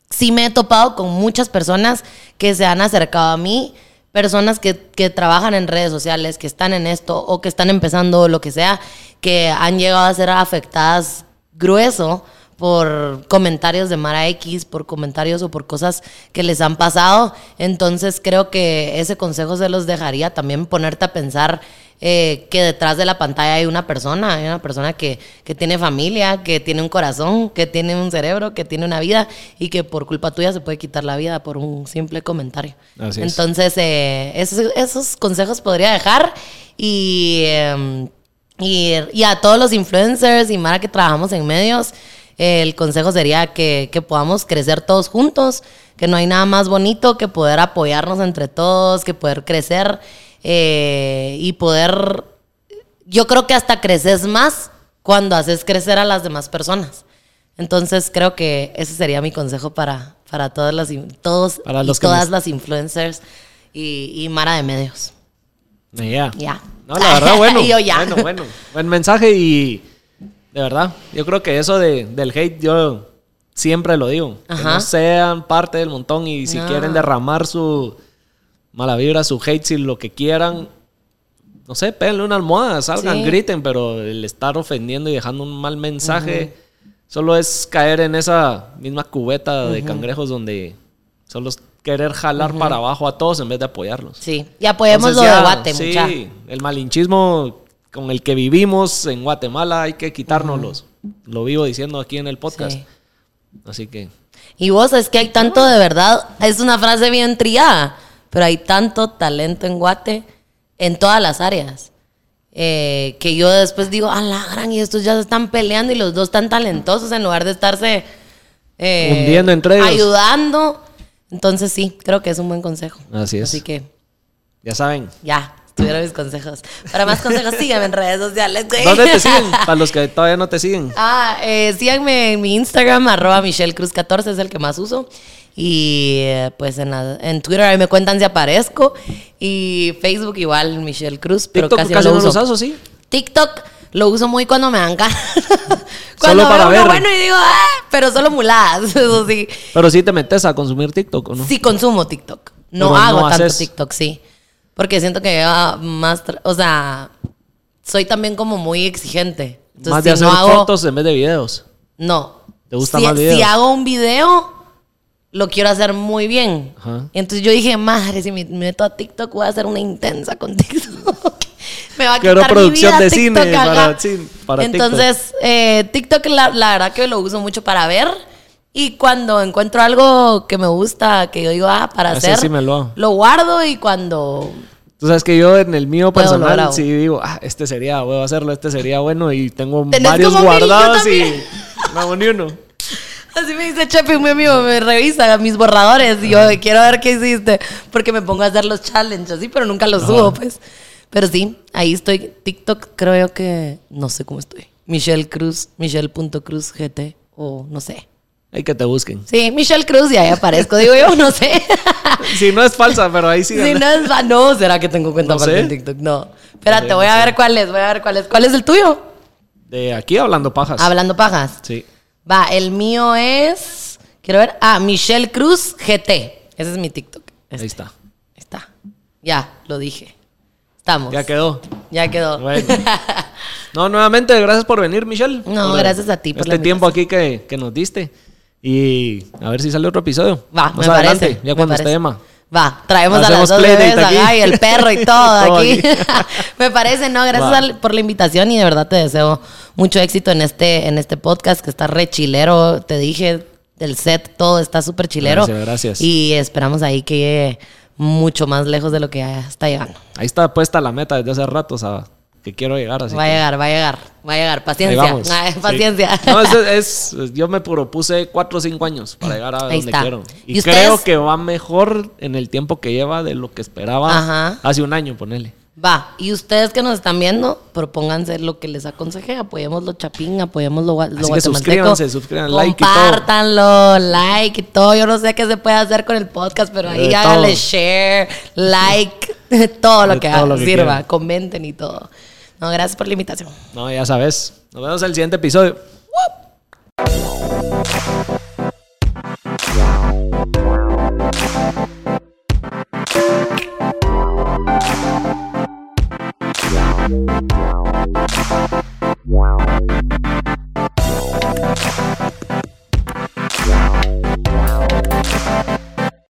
sí me he topado con muchas personas que se han acercado a mí personas que, que, trabajan en redes sociales, que están en esto o que están empezando lo que sea, que han llegado a ser afectadas grueso por comentarios de Mara X, por comentarios o por cosas que les han pasado. Entonces creo que ese consejo se los dejaría también ponerte a pensar eh, que detrás de la pantalla hay una persona, hay una persona que, tiene familia, que tiene un corazón, que tiene un cerebro, que tiene una vida y que por culpa tuya se puede quitar la vida por un simple comentario. Entonces, eh, esos, consejos podría dejar em, y, y, a todos los influencers y Mara que trabajamos en medios, el consejo sería que, que podamos crecer todos juntos, que no hay nada más bonito que poder apoyarnos entre todos, que poder crecer eh, y poder, yo creo que hasta creces más cuando haces crecer a las demás personas. Entonces creo que ese sería mi consejo para, para todas las, todos, para todas las influencers y, Mara de medios. Ya. Ya. No, la verdad, bueno. Y yo ya. Bueno, bueno. Buen mensaje y de verdad, yo creo que eso de, del hate, yo siempre lo digo. Que Ajá. no sean parte del montón y si No. quieren derramar su mala vibra, su hate, si lo que quieran, no sé, péguenle una almohada, salgan, Sí. griten, pero el estar ofendiendo y dejando un mal mensaje solo es caer en esa misma cubeta de cangrejos donde solo es querer jalar para abajo a todos en vez de apoyarlos. Sí. Y apoyemos Entonces lo de ya, Guate, sí, mucha. el malinchismo con el que vivimos en Guatemala hay que quitárnoslos. Lo vivo diciendo aquí en el podcast. Sí. Así que Y vos, es que hay tanto de verdad, es una frase bien triada, pero hay tanto talento en Guate en todas las áreas. eh, que yo después digo, a la gran, y estos ya se están peleando y los dos tan talentosos en lugar de estarse eh, Hundiendo entre ellos. Ayudando. Entonces sí, creo que es un buen consejo. Así es. Así que ya saben. ya, estuvieron mis consejos. Para más consejos, síganme en redes sociales. güey. ¿Dónde te siguen? Para los que todavía no te siguen. Ah, eh, síganme en mi Instagram, arroba Michelle Cruz 14, es el que más uso. Y eh, pues en, la- en Twitter ahí me cuentan si aparezco. Y Facebook igual, Michelle Cruz, pero TikTok casi, casi, no lo uso. usas, ¿o sí? TikTok lo uso muy cuando me dan ganas. cuando Solo para veo uno ver. bueno y digo, ah, pero solo muladas, eso sí. Pero sí te metes a consumir TikTok, ¿o no? Sí consumo TikTok. No Pero no hago tanto haces- TikTok, sí. Porque siento que lleva más... O sea, soy también como muy exigente. Entonces, Más de si hacer no hago... fotos en vez de videos. No. ¿Te gusta si, más videos? Si hago un video, lo quiero hacer muy bien. Ajá. Entonces yo dije, madre, si me me meto a TikTok voy a hacer una intensa con TikTok. me va a Quiero quitar producción mi vida de TikTok, cine para- para Entonces, eh, TikTok la, la verdad que lo uso mucho para ver. Y cuando encuentro algo que me gusta, que yo digo, ah, para Ese hacer, sí me lo hago. lo guardo y cuando... Tú sabes que yo en el mío personal sí digo, ah, este sería, voy a hacerlo, este sería bueno y tengo varios guardados y no hago ni uno. Así me dice Chepi, mi amigo, me revisa mis borradores y yo quiero ver qué hiciste, porque me pongo a hacer los challenges, así, pero nunca los subo, pues. Pero sí, ahí estoy. TikTok creo que, no sé cómo estoy. Michelle Cruz, Michelle.cruz GT, o no sé. Hay que te busquen. Sí, Michelle Cruz y ahí aparezco, digo yo, no sé. Si no es falsa, pero ahí sí. si no es va- no, ¿será que tengo cuenta No sé. en TikTok? No. Espérate, voy a ver cuál es, voy a ver cuál es. ¿Cuál es el tuyo? De aquí hablando pajas. Hablando pajas. Sí. Va, el mío es. Quiero ver. Ah, Michelle Cruz GT. Ese es mi TikTok. Este. Ahí está. Ahí está. Ya, lo dije. Estamos. Ya quedó. Ya quedó. Bueno. No, nuevamente, gracias por venir, Michelle. No, Por gracias a ti por este la tiempo aquí que, que nos diste. Y a ver si sale otro episodio. Va, Más me adelante, parece. ya cuando esté Emma. Va, traemos a las dos bebés acá y el perro y todo, Todo aquí. me parece, no, gracias al- por la invitación y de verdad te deseo mucho éxito en este, en este podcast que está re chilero. Te dije, del set, todo está súper chilero. Gracias, gracias. Y esperamos ahí que llegue mucho más lejos de lo que ya está llegando. Ahí está puesta la meta desde hace rato, o sea, que quiero llegar así. va a llegar, va a llegar, va a llegar. Paciencia. Ay, Sí. paciencia. No, es, es- yo me propuse cuatro o cinco años para llegar a Ahí donde está. quiero. Y, creo que va mejor en el tiempo que lleva de lo que esperaba Ajá. hace un año, ponele. Va, y ustedes que nos están viendo, propónganse lo que les aconsejé, apoyémoslo chapín, apoyémoslo gua- lo Así que suscríbanse, suscríbanse, like y todo. Compártanlo, like y todo. Yo no sé qué se puede hacer con el podcast, pero ahí De háganle todo. share, like, todo lo De que, todo haga- lo que sirva, quieran. comenten y todo. No, gracias por la invitación. No, ya sabes. Nos vemos en el siguiente episodio.